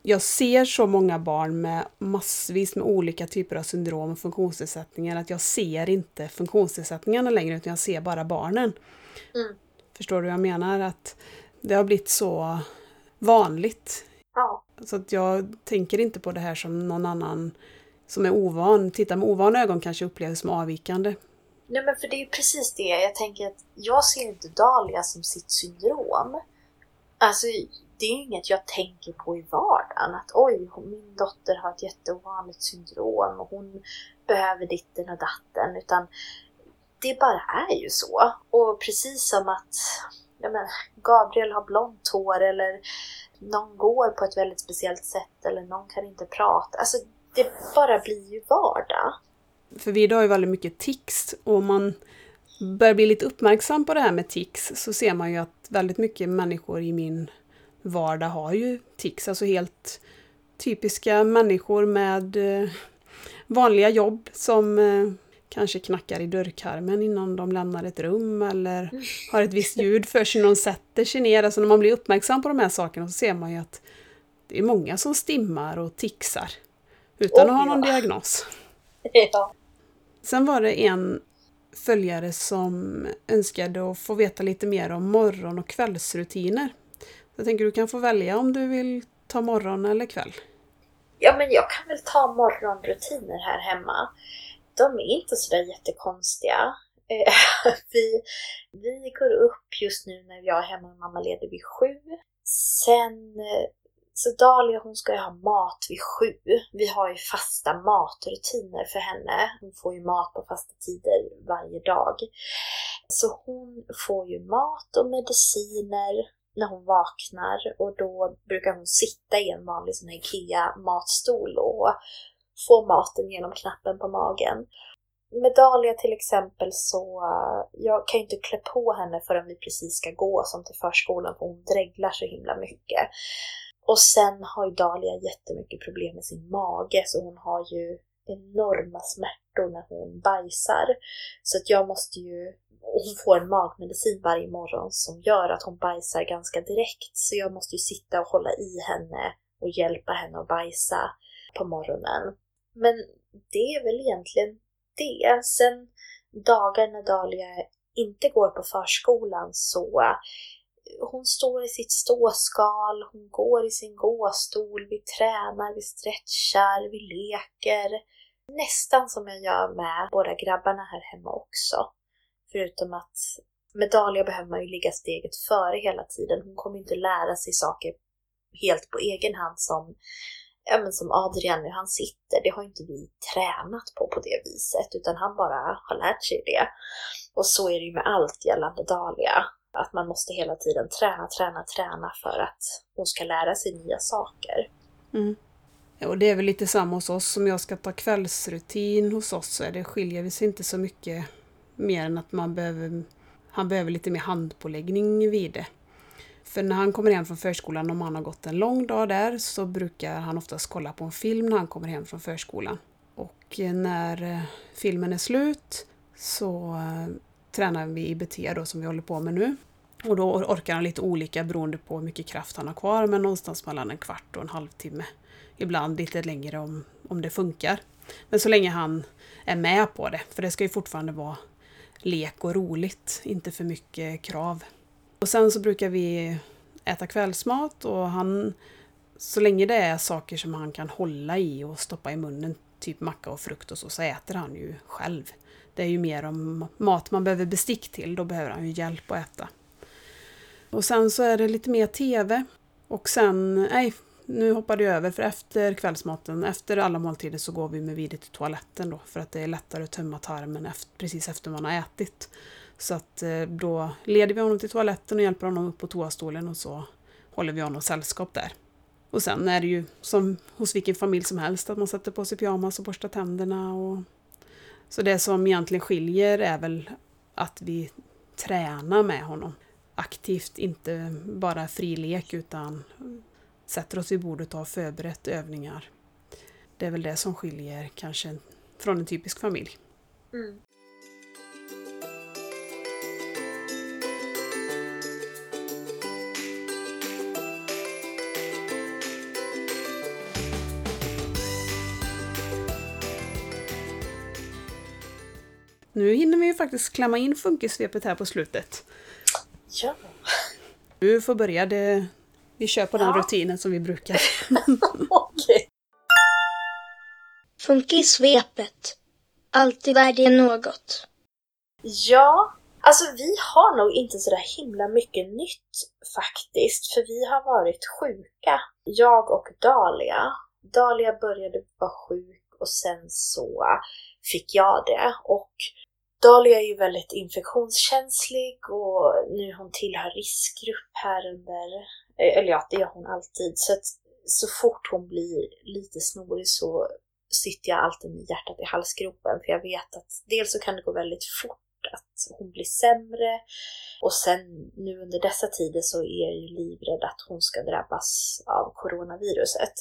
Jag ser så många barn med massvis med olika typer av syndrom och funktionsnedsättningar att jag ser inte funktionsnedsättningarna längre utan jag ser bara barnen. Mm. Förstår du vad jag menar? Att det har blivit så vanligt. Ja. Så att jag tänker inte på det här som någon annan som är ovan, tittar med ovana ögon kanske upplever som avvikande. Nej men för det är precis det, jag tänker att jag ser inte Dahlia som sitt syndrom. Alltså det är inget jag tänker på i vardagen. Att oj, min dotter har ett jätteovanligt syndrom och hon behöver ditten och datten. Utan det bara är ju så. Och precis som att ja men, Gabriel har blont hår eller någon går på ett väldigt speciellt sätt eller någon kan inte prata. Alltså det bara blir ju vardag. För vi har ju väldigt mycket tics och om man börjar bli lite uppmärksam på det här med tics så ser man ju att väldigt mycket människor i min vardag har ju tics, alltså helt typiska människor med eh, vanliga jobb som eh, kanske knackar i dörrkarmen innan de lämnar ett rum eller har ett visst ljud för sig när de sätter sig ner. Alltså när man blir uppmärksam på de här sakerna så ser man ju att det är många som stimmar och tixar utan oh, att ha någon ja. diagnos. Ja. Sen var det en följare som önskade att få veta lite mer om morgon och kvällsrutiner. Jag tänker du kan få välja om du vill ta morgon eller kväll. Ja, men jag kan väl ta morgonrutiner här hemma. De är inte sådär jättekonstiga. Eh, vi, vi går upp just nu när jag är hemma med mamma leder vid sju. Sen eh, så Dahlia hon ska ju ha mat vid sju. Vi har ju fasta matrutiner för henne. Hon får ju mat på fasta tider varje dag. Så hon får ju mat och mediciner när hon vaknar och då brukar hon sitta i en vanlig sån här IKEA-matstol och få maten genom knappen på magen. Med Dahlia till exempel så, jag kan ju inte klä på henne förrän vi precis ska gå som till förskolan för hon dreglar så himla mycket. Och sen har ju Dahlia jättemycket problem med sin mage så hon har ju enorma smärtor när hon bajsar. Så att jag måste ju hon får en magmedicin varje morgon som gör att hon bajsar ganska direkt. Så jag måste ju sitta och hålla i henne och hjälpa henne att bajsa på morgonen. Men det är väl egentligen det. Sen dagar när Dahlia inte går på förskolan så hon står i sitt ståskal, hon går i sin gåstol, vi tränar, vi stretchar, vi leker. Nästan som jag gör med båda grabbarna här hemma också. Förutom att med Dahlia behöver man ju ligga steget före hela tiden. Hon kommer inte lära sig saker helt på egen hand som, ja, men som Adrian nu, han sitter. Det har inte vi tränat på på det viset, utan han bara har lärt sig det. Och så är det ju med allt gällande Dahlia. Att man måste hela tiden träna, träna, träna för att hon ska lära sig nya saker. Mm. Och det är väl lite samma hos oss. Om jag ska ta kvällsrutin hos oss så är det, skiljer vi sig inte så mycket mer än att man behöver, han behöver lite mer handpåläggning vid det. För när han kommer hem från förskolan, om han har gått en lång dag där, så brukar han oftast kolla på en film när han kommer hem från förskolan. Och när eh, filmen är slut så eh, tränar vi IBT då som vi håller på med nu. Och då orkar han lite olika beroende på hur mycket kraft han har kvar, men någonstans mellan en kvart och en halvtimme. Ibland lite längre om, om det funkar. Men så länge han är med på det, för det ska ju fortfarande vara lek och roligt, inte för mycket krav. Och sen så brukar vi äta kvällsmat och han, så länge det är saker som han kan hålla i och stoppa i munnen, typ macka och frukt och så, så äter han ju själv. Det är ju mer om mat man behöver bestick till, då behöver han ju hjälp att äta. Och sen så är det lite mer TV. Och sen, nej, nu hoppade jag över för efter kvällsmaten, efter alla måltider så går vi med Vide till toaletten då för att det är lättare att tömma tarmen efter, precis efter man har ätit. Så att eh, då leder vi honom till toaletten och hjälper honom upp på toastolen och så håller vi honom sällskap där. Och sen är det ju som hos vilken familj som helst att man sätter på sig pyjamas och borstar tänderna. Och... Så det som egentligen skiljer är väl att vi tränar med honom aktivt, inte bara frilek utan sätter oss vid bordet och har förberett övningar. Det är väl det som skiljer kanske från en typisk familj. Mm. Nu hinner vi ju faktiskt klämma in funkissvepet här på slutet. Ja. Du får börja. Det, vi kör på den ja. rutinen som vi brukar. Okej. Funkissvepet. Alltid värde något. Ja, alltså vi har nog inte sådär himla mycket nytt faktiskt, för vi har varit sjuka. Jag och Dalia. Dalia började vara sjuk och sen så fick jag det. Och Dalia är ju väldigt infektionskänslig och nu hon tillhör riskgrupp här under, eh, eller ja, det gör hon alltid. Så att så fort hon blir lite snorig så sitter jag alltid med hjärtat i halsgropen för jag vet att dels så kan det gå väldigt fort att hon blir sämre och sen nu under dessa tider så är jag ju livrädd att hon ska drabbas av coronaviruset.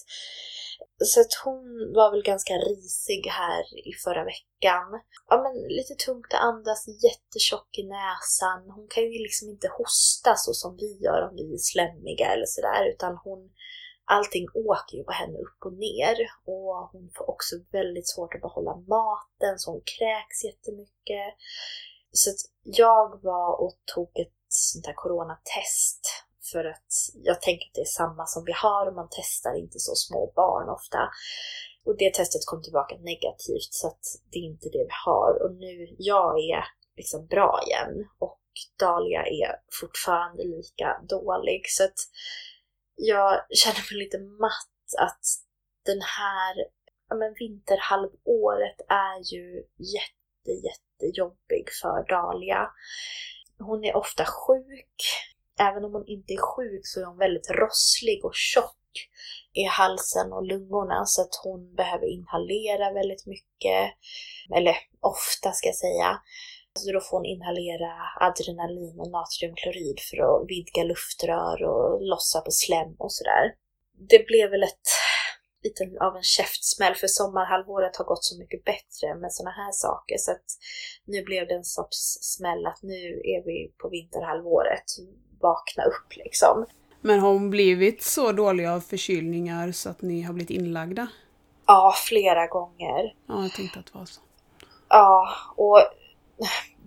Så att hon var väl ganska risig här i förra veckan. Ja men lite tungt att andas, jättetjock i näsan. Hon kan ju liksom inte hosta så som vi gör om vi är slemmiga eller sådär utan hon Allting åker ju på henne upp och ner och hon får också väldigt svårt att behålla maten så hon kräks jättemycket. Så att jag var och tog ett sånt här coronatest för att jag tänker att det är samma som vi har och man testar inte så små barn ofta. Och det testet kom tillbaka negativt så att det är inte det vi har. Och nu, jag är liksom bra igen och Dahlia är fortfarande lika dålig. Så att jag känner mig lite matt att den här ja, men vinterhalvåret är ju jätte, jättejobbig för Dahlia. Hon är ofta sjuk även om hon inte är sjuk så är hon väldigt rosslig och tjock i halsen och lungorna så att hon behöver inhalera väldigt mycket. Eller ofta ska jag säga. Så då får hon inhalera adrenalin och natriumklorid för att vidga luftrör och lossa på slem och sådär. Det blev väl ett lite av en käftsmäll för sommarhalvåret har gått så mycket bättre med sådana här saker så att nu blev det en sorts smäll att nu är vi på vinterhalvåret. Vakna upp liksom. Men har hon blivit så dålig av förkylningar så att ni har blivit inlagda? Ja, flera gånger. Ja, jag tänkte att det var så. Ja, och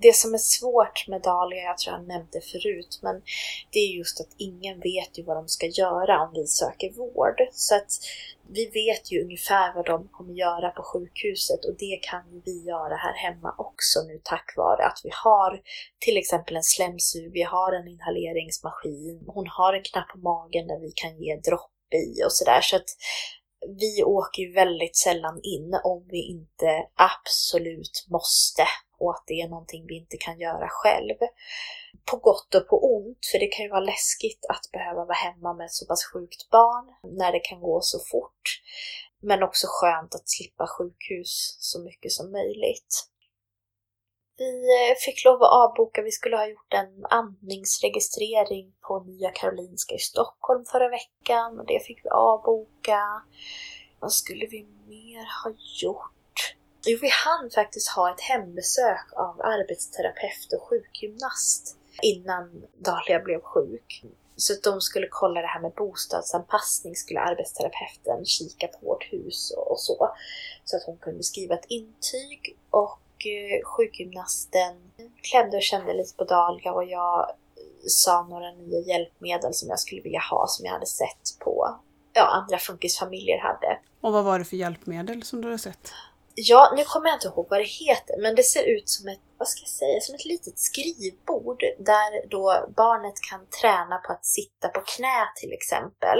det som är svårt med Dahlia, jag tror jag nämnde förut, men det är just att ingen vet ju vad de ska göra om vi söker vård. Så att vi vet ju ungefär vad de kommer göra på sjukhuset och det kan ju vi göra här hemma också nu tack vare att vi har till exempel en slemsug, vi har en inhaleringsmaskin, hon har en knapp på magen där vi kan ge dropp i och sådär. Så att vi åker ju väldigt sällan in om vi inte absolut måste och att det är någonting vi inte kan göra själv. På gott och på ont, för det kan ju vara läskigt att behöva vara hemma med ett så pass sjukt barn när det kan gå så fort. Men också skönt att slippa sjukhus så mycket som möjligt. Vi eh, fick lov att avboka, vi skulle ha gjort en andningsregistrering på Nya Karolinska i Stockholm förra veckan och det fick vi avboka. Vad skulle vi mer ha gjort? Jo, vi hann faktiskt ha ett hembesök av arbetsterapeut och sjukgymnast innan Dahlia blev sjuk. Så att de skulle kolla det här med bostadsanpassning, skulle arbetsterapeuten kika på vårt hus och, och så. Så att hon kunde skriva ett intyg och eh, sjukgymnasten klämde och kände lite på Dahlia och jag sa några nya hjälpmedel som jag skulle vilja ha som jag hade sett på ja, andra funkisfamiljer hade. Och vad var det för hjälpmedel som du hade sett? Ja, nu kommer jag inte ihåg vad det heter, men det ser ut som ett, vad ska jag säga, som ett litet skrivbord där då barnet kan träna på att sitta på knä till exempel.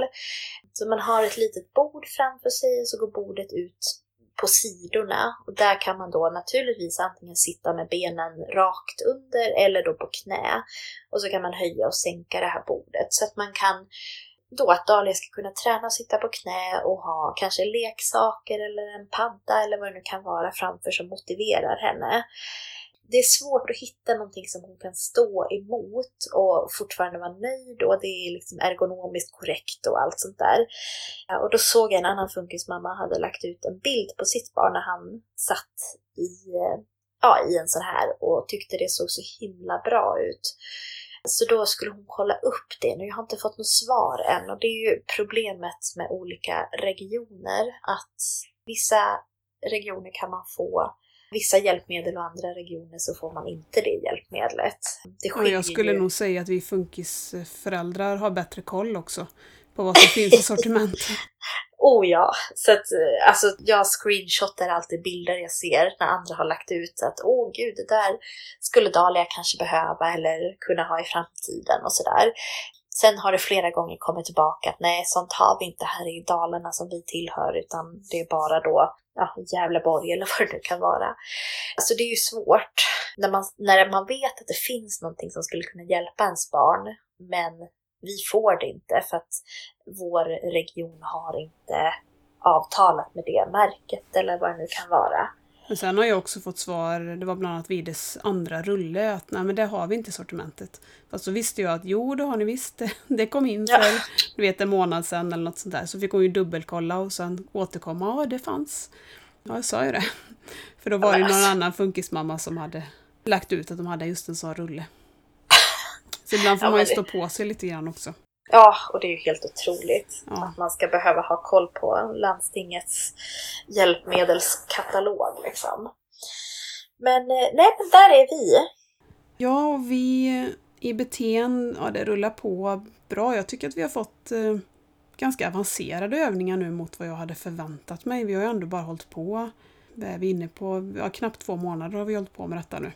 Så man har ett litet bord framför sig och så går bordet ut på sidorna och där kan man då naturligtvis antingen sitta med benen rakt under eller då på knä. Och så kan man höja och sänka det här bordet så att man kan då att Dahlia ska kunna träna och sitta på knä och ha kanske leksaker eller en padda eller vad det nu kan vara framför som motiverar henne. Det är svårt att hitta någonting som hon kan stå emot och fortfarande vara nöjd och det är liksom ergonomiskt korrekt och allt sånt där. Och då såg jag en annan funkismamma hade lagt ut en bild på sitt barn när han satt i, eh, ja, i en sån här och tyckte det såg så himla bra ut. Så då skulle hon kolla upp det. Nu jag har inte fått något svar än och det är ju problemet med olika regioner att vissa regioner kan man få vissa hjälpmedel och andra regioner så får man inte det hjälpmedlet. Det och jag skulle ju... nog säga att vi funkisföräldrar har bättre koll också på vad som finns i sortimentet. Oh ja, så att alltså jag screenshotar alltid bilder jag ser när andra har lagt ut att åh oh, gud, det där skulle Dahlia kanske behöva eller kunna ha i framtiden och sådär. Sen har det flera gånger kommit tillbaka att nej, sånt har vi inte här i Dalarna som vi tillhör, utan det är bara då ja, Gävleborg eller vad det nu kan vara. Alltså det är ju svårt när man, när man vet att det finns någonting som skulle kunna hjälpa ens barn, men vi får det inte för att vår region har inte avtalat med det märket eller vad det nu kan vara. Men sen har jag också fått svar, det var bland annat Vides andra rulle, att nej men det har vi inte i sortimentet. Fast så visste jag att jo, det har ni visst. Det kom in för, ja. du vet, en månad sedan eller något sånt där. Så fick hon ju dubbelkolla och sen återkomma, ja det fanns. Ja, jag sa ju det. För då var det någon alltså. annan funkismamma som hade lagt ut att de hade just en sån rulle. Så ibland får ja, man ju stå på sig lite grann också. Ja, och det är ju helt otroligt ja. att man ska behöva ha koll på landstingets hjälpmedelskatalog liksom. Men eh, nej, men där är vi. Ja, och vi i beten, ja det rullar på bra. Jag tycker att vi har fått eh, ganska avancerade övningar nu mot vad jag hade förväntat mig. Vi har ju ändå bara hållit på, vi är inne på, ja, knappt två månader har vi hållit på med detta nu.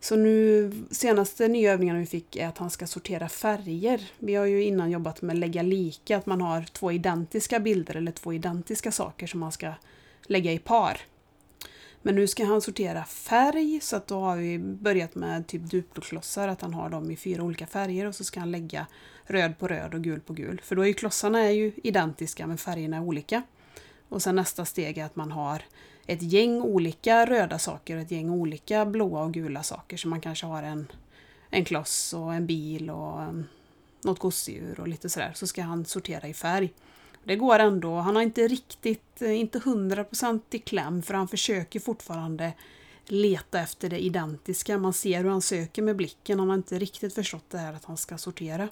Så nu, senaste nya övningarna vi fick är att han ska sortera färger. Vi har ju innan jobbat med lägga lika, att man har två identiska bilder eller två identiska saker som man ska lägga i par. Men nu ska han sortera färg så att då har vi börjat med typ duploklossar, att han har dem i fyra olika färger och så ska han lägga röd på röd och gul på gul. För då är ju klossarna är ju identiska men färgerna är olika. Och sen nästa steg är att man har ett gäng olika röda saker och ett gäng olika blåa och gula saker. Så man kanske har en, en kloss och en bil och en, något gosedjur och lite sådär. Så ska han sortera i färg. Det går ändå. Han har inte riktigt, eh, inte 100% i kläm för han försöker fortfarande leta efter det identiska. Man ser hur han söker med blicken. Han har inte riktigt förstått det här att han ska sortera.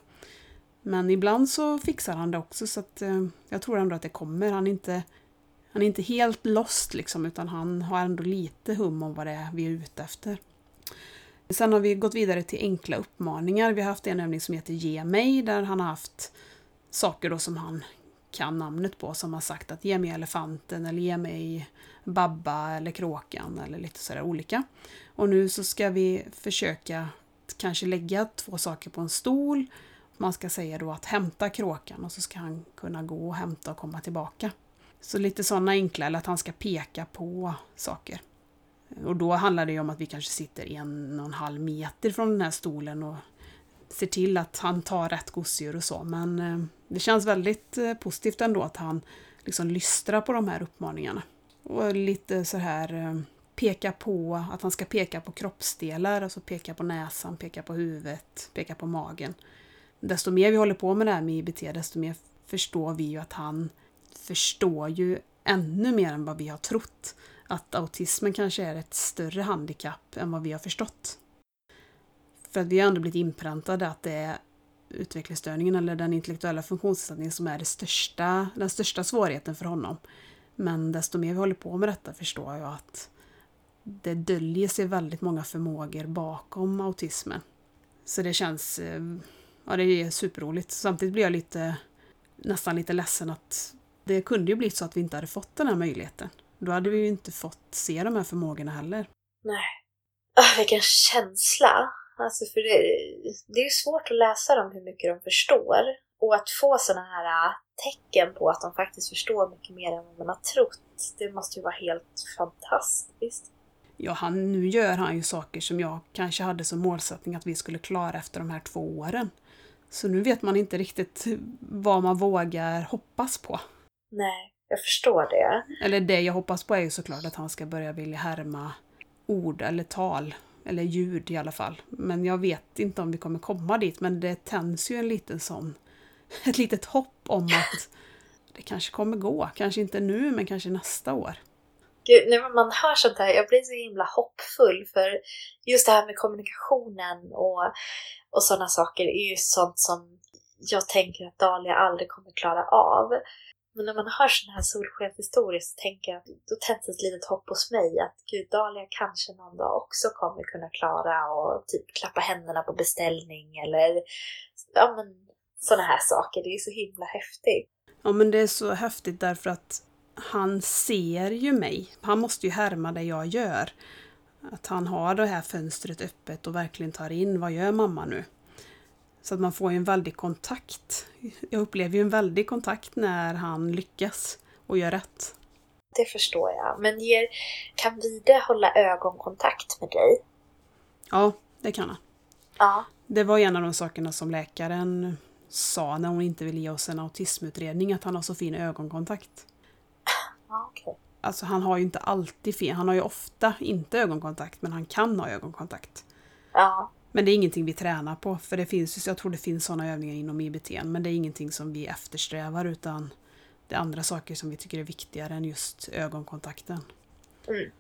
Men ibland så fixar han det också så att eh, jag tror ändå att det kommer. Han är inte, han är inte helt lost liksom utan han har ändå lite hum om vad det är vi är ute efter. Sen har vi gått vidare till enkla uppmaningar. Vi har haft en övning som heter Ge mig där han har haft saker då som han kan namnet på som har sagt att ge mig elefanten eller ge mig Babba eller kråkan eller lite sådär olika. Och nu så ska vi försöka kanske lägga två saker på en stol. Man ska säga då att hämta kråkan och så ska han kunna gå och hämta och komma tillbaka. Så lite sådana enkla, eller att han ska peka på saker. Och då handlar det ju om att vi kanske sitter en och en halv meter från den här stolen och ser till att han tar rätt gosedjur och så. Men eh, det känns väldigt eh, positivt ändå att han liksom lystrar på de här uppmaningarna. Och lite så här eh, peka på, att han ska peka på kroppsdelar, alltså peka på näsan, peka på huvudet, peka på magen. Desto mer vi håller på med det här med IBT, desto mer förstår vi ju att han förstår ju ännu mer än vad vi har trott. Att autismen kanske är ett större handikapp än vad vi har förstått. För att vi har ändå blivit inpräntade att det är utvecklingsstörningen eller den intellektuella funktionsnedsättningen som är det största, den största svårigheten för honom. Men desto mer vi håller på med detta förstår jag att det döljer sig väldigt många förmågor bakom autismen. Så det känns, eh, ja det är superroligt. Samtidigt blir jag lite, nästan lite ledsen att det kunde ju blivit så att vi inte hade fått den här möjligheten. Då hade vi ju inte fått se de här förmågorna heller. Nej. Ah, vilken känsla! Alltså för det, det är ju svårt att läsa dem hur mycket de förstår. Och att få sådana här äh, tecken på att de faktiskt förstår mycket mer än vad man har trott, det måste ju vara helt fantastiskt. Ja, han, nu gör han ju saker som jag kanske hade som målsättning att vi skulle klara efter de här två åren. Så nu vet man inte riktigt vad man vågar hoppas på. Nej, jag förstår det. Eller det jag hoppas på är ju såklart att han ska börja vilja härma ord eller tal eller ljud i alla fall. Men jag vet inte om vi kommer komma dit, men det tänds ju en liten sån, ett litet hopp om att det kanske kommer gå. Kanske inte nu, men kanske nästa år. Gud, när man hör sånt här, jag blir så himla hoppfull för just det här med kommunikationen och, och sådana saker är ju sånt som jag tänker att Dahlia aldrig kommer klara av. Men när man hör sådana här solskenshistorier så tänker jag att då tänds ett litet hopp hos mig att gud, Dahlia kanske någon dag också kommer kunna klara och typ klappa händerna på beställning eller ja men sådana här saker. Det är så himla häftigt. Ja men det är så häftigt därför att han ser ju mig. Han måste ju härma det jag gör. Att han har det här fönstret öppet och verkligen tar in, vad gör mamma nu? Så att man får en väldig kontakt. Jag upplever ju en väldig kontakt när han lyckas och gör rätt. Det förstår jag. Men ger, kan Vide hålla ögonkontakt med dig? Ja, det kan han. Ja. Det var en av de sakerna som läkaren sa när hon inte ville ge oss en autismutredning, att han har så fin ögonkontakt. Ja, okay. Alltså han har ju inte alltid fin, han har ju ofta inte ögonkontakt, men han kan ha ögonkontakt. Ja. Men det är ingenting vi tränar på, för det finns, jag tror det finns sådana övningar inom IBT, men det är ingenting som vi eftersträvar utan det är andra saker som vi tycker är viktigare än just ögonkontakten. Mm.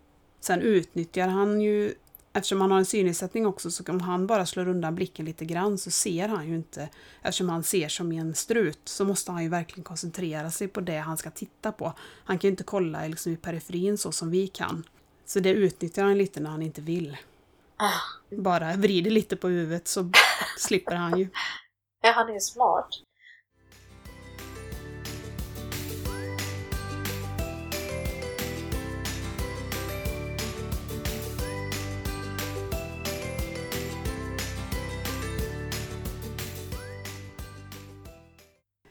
Sen utnyttjar han ju, eftersom han har en synnedsättning också, så om han bara slår undan blicken lite grann så ser han ju inte, eftersom han ser som i en strut, så måste han ju verkligen koncentrera sig på det han ska titta på. Han kan ju inte kolla liksom i periferin så som vi kan. Så det utnyttjar han lite när han inte vill. Bara vrider lite på huvudet så slipper han ju. Ja, han är ju smart.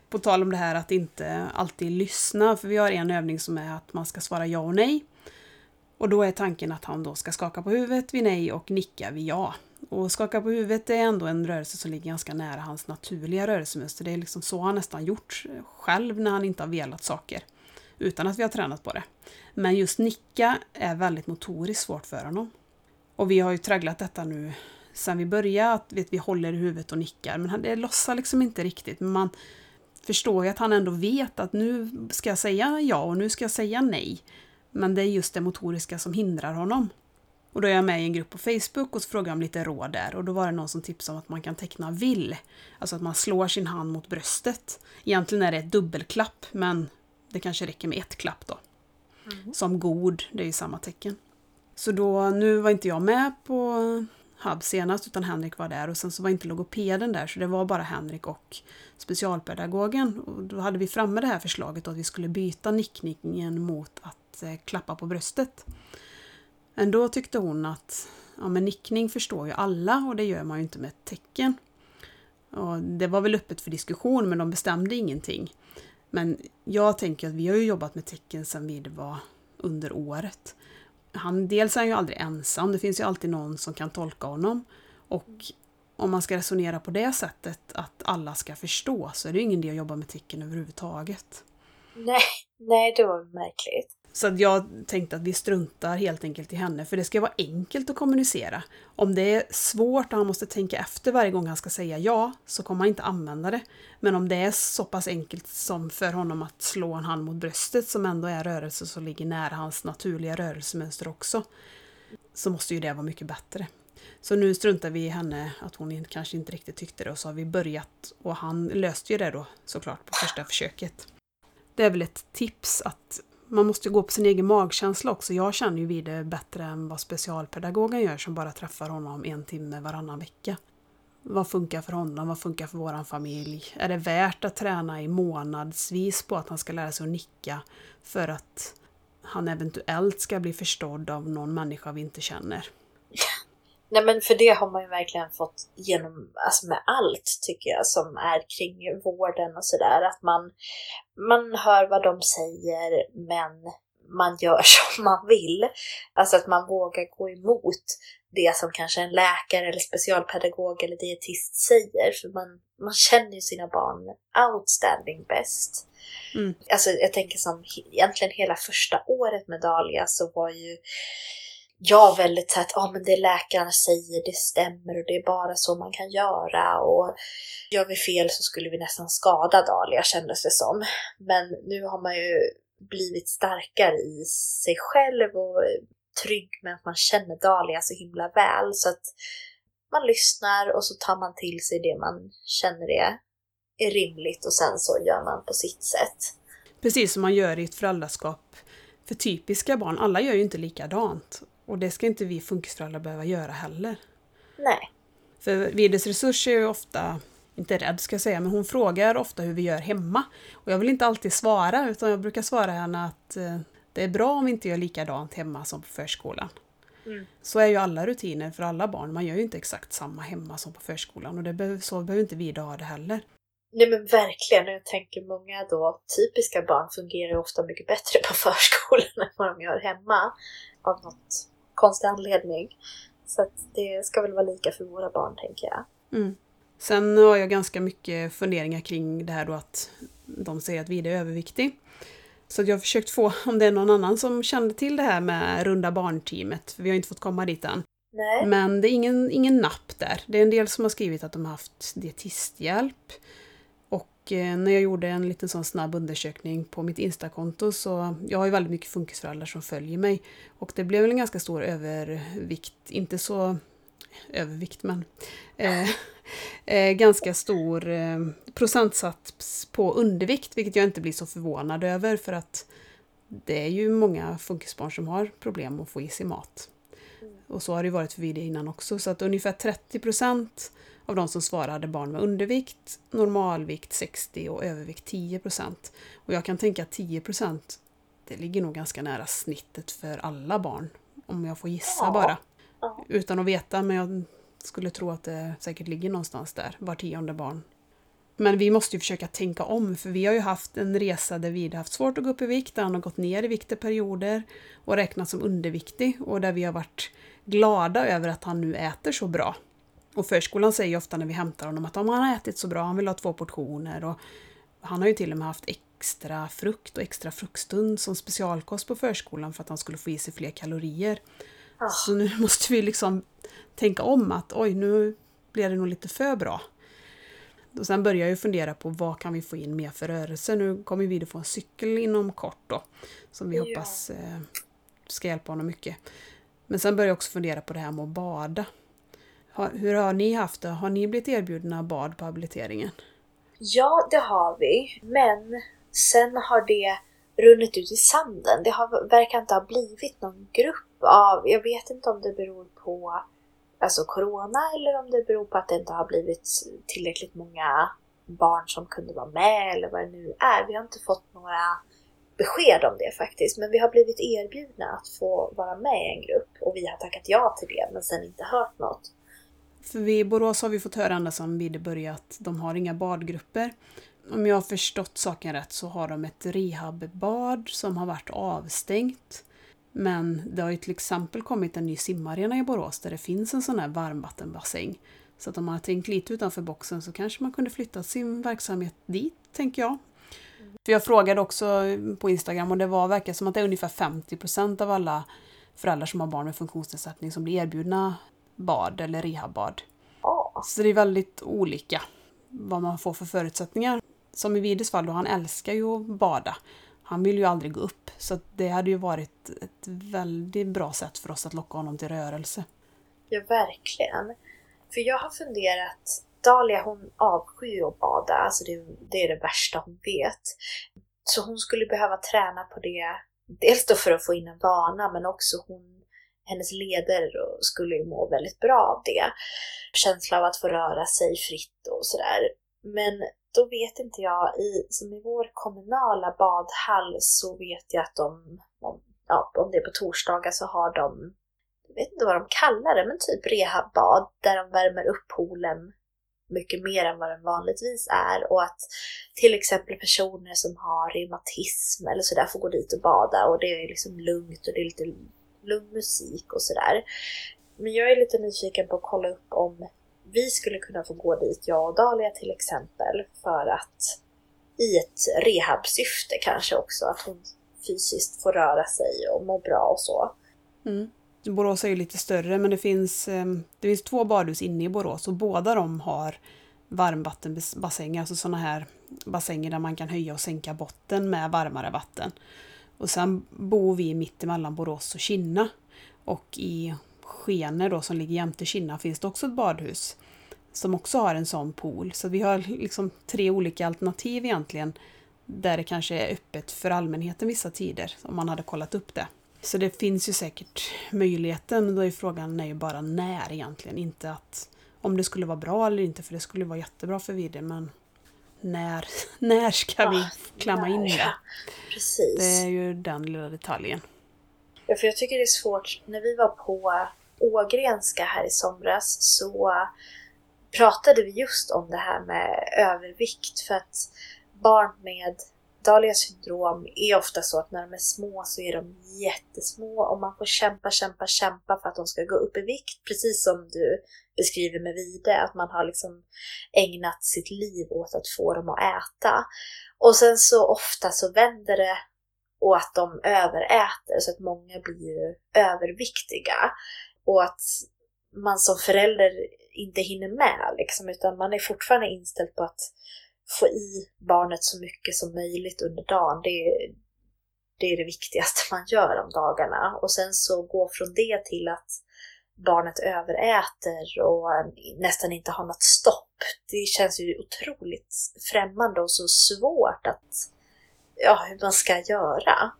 På tal om det här att inte alltid lyssna, för vi har en övning som är att man ska svara ja och nej. Och då är tanken att han då ska skaka på huvudet vid nej och nicka vid ja. Och skaka på huvudet är ändå en rörelse som ligger ganska nära hans naturliga rörelsemönster. Det är liksom så han nästan gjort själv när han inte har velat saker. Utan att vi har tränat på det. Men just nicka är väldigt motoriskt svårt för honom. Och vi har ju tragglat detta nu sen vi började, att vet, vi håller i huvudet och nickar. Men det lossar liksom inte riktigt. Men man förstår ju att han ändå vet att nu ska jag säga ja och nu ska jag säga nej. Men det är just det motoriska som hindrar honom. Och då är jag med i en grupp på Facebook och så frågar jag om lite råd där. Och då var det någon som tipsade om att man kan teckna vill. Alltså att man slår sin hand mot bröstet. Egentligen är det ett dubbelklapp, men det kanske räcker med ett klapp då. Mm. Som god, det är ju samma tecken. Så då, nu var inte jag med på Hub senast, utan Henrik var där och sen så var inte logopeden där, så det var bara Henrik och specialpedagogen. Och då hade vi framme det här förslaget att vi skulle byta nickningen mot att Eh, klappa på bröstet. Ändå tyckte hon att ja, men nickning förstår ju alla och det gör man ju inte med ett tecken. Och det var väl öppet för diskussion men de bestämde ingenting. Men jag tänker att vi har ju jobbat med tecken sedan vi var under året. Han, dels är han ju aldrig ensam, det finns ju alltid någon som kan tolka honom. Och om man ska resonera på det sättet, att alla ska förstå, så är det ju ingen idé att jobba med tecken överhuvudtaget. Nej, nej det var märkligt. Så att jag tänkte att vi struntar helt enkelt i henne, för det ska vara enkelt att kommunicera. Om det är svårt och han måste tänka efter varje gång han ska säga ja, så kommer han inte använda det. Men om det är så pass enkelt som för honom att slå en hand mot bröstet, som ändå är rörelse som ligger nära hans naturliga rörelsemönster också, så måste ju det vara mycket bättre. Så nu struntar vi i henne, att hon kanske inte riktigt tyckte det, och så har vi börjat. Och han löste ju det då såklart på första försöket. Det är väl ett tips att man måste gå på sin egen magkänsla också. Jag känner ju vid det bättre än vad specialpedagogen gör som bara träffar honom en timme varannan vecka. Vad funkar för honom? Vad funkar för våran familj? Är det värt att träna i månadsvis på att han ska lära sig att nicka för att han eventuellt ska bli förstådd av någon människa vi inte känner? Nej men för det har man ju verkligen fått genom, alltså med allt tycker jag som är kring vården och sådär. Att man, man hör vad de säger men man gör som man vill. Alltså att man vågar gå emot det som kanske en läkare eller specialpedagog eller dietist säger. För man, man känner ju sina barn outstanding bäst. Mm. Alltså jag tänker som egentligen hela första året med Dahlia så var ju jag väldigt så att ah, men det läkarna säger, det stämmer och det är bara så man kan göra och gör vi fel så skulle vi nästan skada Dahlia kändes det som. Men nu har man ju blivit starkare i sig själv och trygg med att man känner Dahlia så himla väl så att man lyssnar och så tar man till sig det man känner är, är rimligt och sen så gör man på sitt sätt. Precis som man gör i ett föräldraskap för typiska barn. Alla gör ju inte likadant. Och det ska inte vi funkisföräldrar behöva göra heller. Nej. För Vides Resurs är ju ofta, inte rädd ska jag säga, men hon frågar ofta hur vi gör hemma. Och jag vill inte alltid svara, utan jag brukar svara henne att eh, det är bra om vi inte gör likadant hemma som på förskolan. Mm. Så är ju alla rutiner för alla barn. Man gör ju inte exakt samma hemma som på förskolan och det behöver, så behöver inte vi ha det heller. Nej men verkligen, jag tänker många då typiska barn fungerar ofta mycket bättre på förskolan än vad de gör hemma. Av något konstig anledning. Så att det ska väl vara lika för våra barn, tänker jag. Mm. Sen har jag ganska mycket funderingar kring det här då att de säger att Vida är överviktig. Så jag har försökt få, om det är någon annan som kände till det här med runda barnteamet, för vi har inte fått komma dit än. Nej. Men det är ingen, ingen napp där. Det är en del som har skrivit att de har haft dietisthjälp. Eh, när jag gjorde en liten sån snabb undersökning på mitt Instakonto så jag har ju väldigt mycket funkisföräldrar som följer mig. Och det blev väl en ganska stor övervikt, inte så övervikt men eh, eh, ganska stor eh, procentsats på undervikt vilket jag inte blir så förvånad över för att det är ju många funkisbarn som har problem att få i sig mat. Och så har det varit för det innan också så att ungefär 30 procent av de som svarade barn med undervikt, normalvikt 60 och övervikt 10% Och jag kan tänka att 10 det ligger nog ganska nära snittet för alla barn. Om jag får gissa bara. Utan att veta, men jag skulle tro att det säkert ligger någonstans där, var tionde barn. Men vi måste ju försöka tänka om, för vi har ju haft en resa där vi har haft svårt att gå upp i vikt, där han har gått ner i vikt i perioder och räknats som underviktig och där vi har varit glada över att han nu äter så bra. Och förskolan säger ofta när vi hämtar honom att om han har ätit så bra, han vill ha två portioner och han har ju till och med haft extra frukt och extra fruktstund som specialkost på förskolan för att han skulle få i sig fler kalorier. Ah. Så nu måste vi liksom tänka om att oj, nu blir det nog lite för bra. Och sen börjar jag ju fundera på vad kan vi få in mer för rörelse. Nu kommer vi att få en cykel inom kort då. Som vi Ja. hoppas eh, ska hjälpa honom mycket. Men sen börjar jag också fundera på det här med att bada. Har, hur har ni haft det? Har ni blivit erbjudna bad på habiliteringen? Ja, det har vi. Men sen har det runnit ut i sanden. Det har, verkar inte ha blivit någon grupp av, jag vet inte om det beror på alltså corona eller om det beror på att det inte har blivit tillräckligt många barn som kunde vara med eller vad det nu är. Vi har inte fått några besked om det faktiskt, men vi har blivit erbjudna att få vara med i en grupp och vi har tackat ja till det men sen inte hört något. För vi i Borås har vi fått höra ända sedan vi började att de har inga badgrupper. Om jag har förstått saken rätt så har de ett rehabbad som har varit avstängt. Men det har ju till exempel kommit en ny simmarena i Borås där det finns en sån här varmvattenbassäng. Så att om man har tänkt lite utanför boxen så kanske man kunde flytta sin verksamhet dit, tänker jag. För jag frågade också på Instagram och det var, verkar som att det är ungefär 50 procent av alla föräldrar som har barn med funktionsnedsättning som blir erbjudna bad eller rehabbad. Så det är väldigt olika vad man får för förutsättningar. Som i Vides fall då, han älskar ju att bada. Han vill ju aldrig gå upp. Så det hade ju varit ett väldigt bra sätt för oss att locka honom till rörelse. Ja, verkligen. För jag har funderat, Dahlia hon avskyr att bada, alltså det, det är det värsta hon vet. Så hon skulle behöva träna på det, dels då för att få in en vana, men också hon, hennes leder skulle ju må väldigt bra av det. Känsla av att få röra sig fritt och sådär. Men då vet inte jag, i, som i vår kommunala badhall så vet jag att de, om, ja, om det är på torsdagar så har de jag vet inte vad de kallar det, men typ rehabbad där de värmer upp poolen mycket mer än vad den vanligtvis är och att till exempel personer som har reumatism eller sådär får gå dit och bada och det är liksom lugnt och det är lite lugn musik och sådär. Men jag är lite nyfiken på att kolla upp om vi skulle kunna få gå dit, jag och Dahlia till exempel, för att i ett rehabsyfte kanske också, att hon fysiskt får röra sig och må bra och så. Mm. Borås är ju lite större men det finns, ehm, det finns två badhus inne i Borås och båda de har varmvattenbassänger, alltså sådana här bassänger där man kan höja och sänka botten med varmare vatten. Och sen bor vi mittemellan Borås och Kinna. Och i Skene då som ligger jämte Kinna finns det också ett badhus som också har en sån pool. Så vi har liksom tre olika alternativ egentligen där det kanske är öppet för allmänheten vissa tider om man hade kollat upp det. Så det finns ju säkert möjligheten. Då är frågan är ju bara när egentligen. Inte att om det skulle vara bra eller inte, för det skulle vara jättebra för Vide, men när, när ska vi Ah, klämma in det? Precis. Det är ju den lilla detaljen. Ja, för jag tycker det är svårt. När vi var på Ågrenska här i somras så pratade vi just om det här med övervikt. För att barn med Dahlias syndrom är ofta så att när de är små så är de jättesmå och man får kämpa, kämpa, kämpa för att de ska gå upp i vikt. Precis som du beskriver med Vide, att man har liksom ägnat sitt liv åt att få dem att äta. Och sen så ofta så vänder det och att de överäter så att många blir ju överviktiga. Och att man som förälder inte hinner med liksom, utan man är fortfarande inställd på att få i barnet så mycket som möjligt under dagen. Det är, det är det viktigaste man gör om dagarna. Och sen så gå från det till att barnet överäter och nästan inte har något stopp. Det känns ju otroligt främmande och så svårt att, ja, hur man ska göra.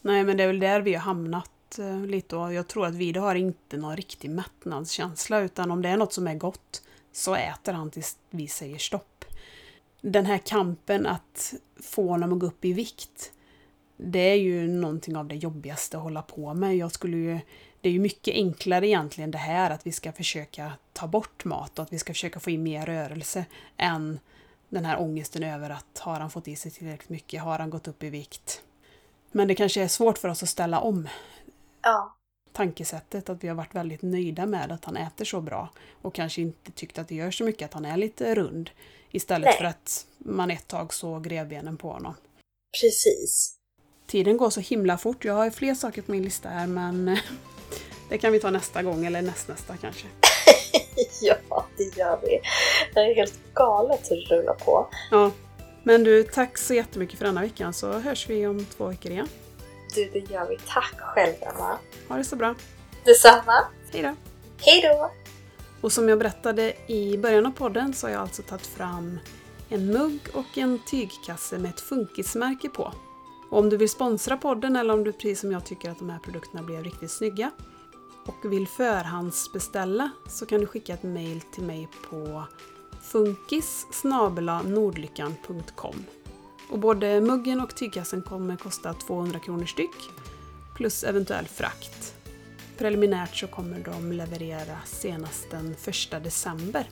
Nej, men det är väl där vi har hamnat eh, lite och jag tror att Vide har inte någon riktig mättnadskänsla utan om det är något som är gott så äter han tills vi säger stopp. Den här kampen att få honom att gå upp i vikt, det är ju någonting av det jobbigaste att hålla på med. Jag skulle ju, det är ju mycket enklare egentligen det här att vi ska försöka ta bort mat och att vi ska försöka få in mer rörelse än den här ångesten över att har han fått i sig tillräckligt mycket? Har han gått upp i vikt? Men det kanske är svårt för oss att ställa om Ja, tankesättet, att vi har varit väldigt nöjda med att han äter så bra och kanske inte tyckt att det gör så mycket att han är lite rund istället Nej. för att man ett tag såg revbenen på honom. precis. Tiden går så himla fort. Jag har fler saker på min lista här men eh, det kan vi ta nästa gång eller nästnästa kanske. Ja, det gör vi. Det är helt galet hur det rullar på. Ja. Men du, tack så jättemycket för denna veckan så hörs vi om två veckor igen. Du, det gör vi. Tack själv, Emma. Ha det så bra. Detsamma. Hej då! Hej då! Och som jag berättade i början av podden så har jag alltså tagit fram en mugg och en tygkasse med ett funkismärke på. Och om du vill sponsra podden eller om du precis som jag tycker att de här produkterna blev riktigt snygga och vill förhandsbeställa så kan du skicka ett mail till mig på funkis nordlyckan.com Och både muggen och tygkassen kommer kosta 200 kronor styck plus eventuell frakt. Preliminärt så kommer de leverera senast den 1 december.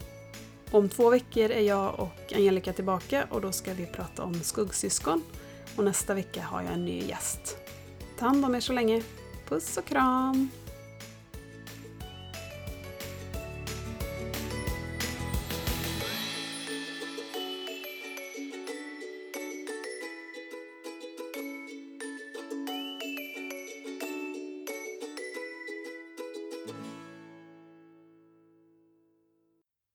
Om två veckor är jag och Angelica tillbaka och då ska vi prata om skuggsyskon. Och nästa vecka har jag en ny gäst. Ta hand om er så länge. Puss och kram!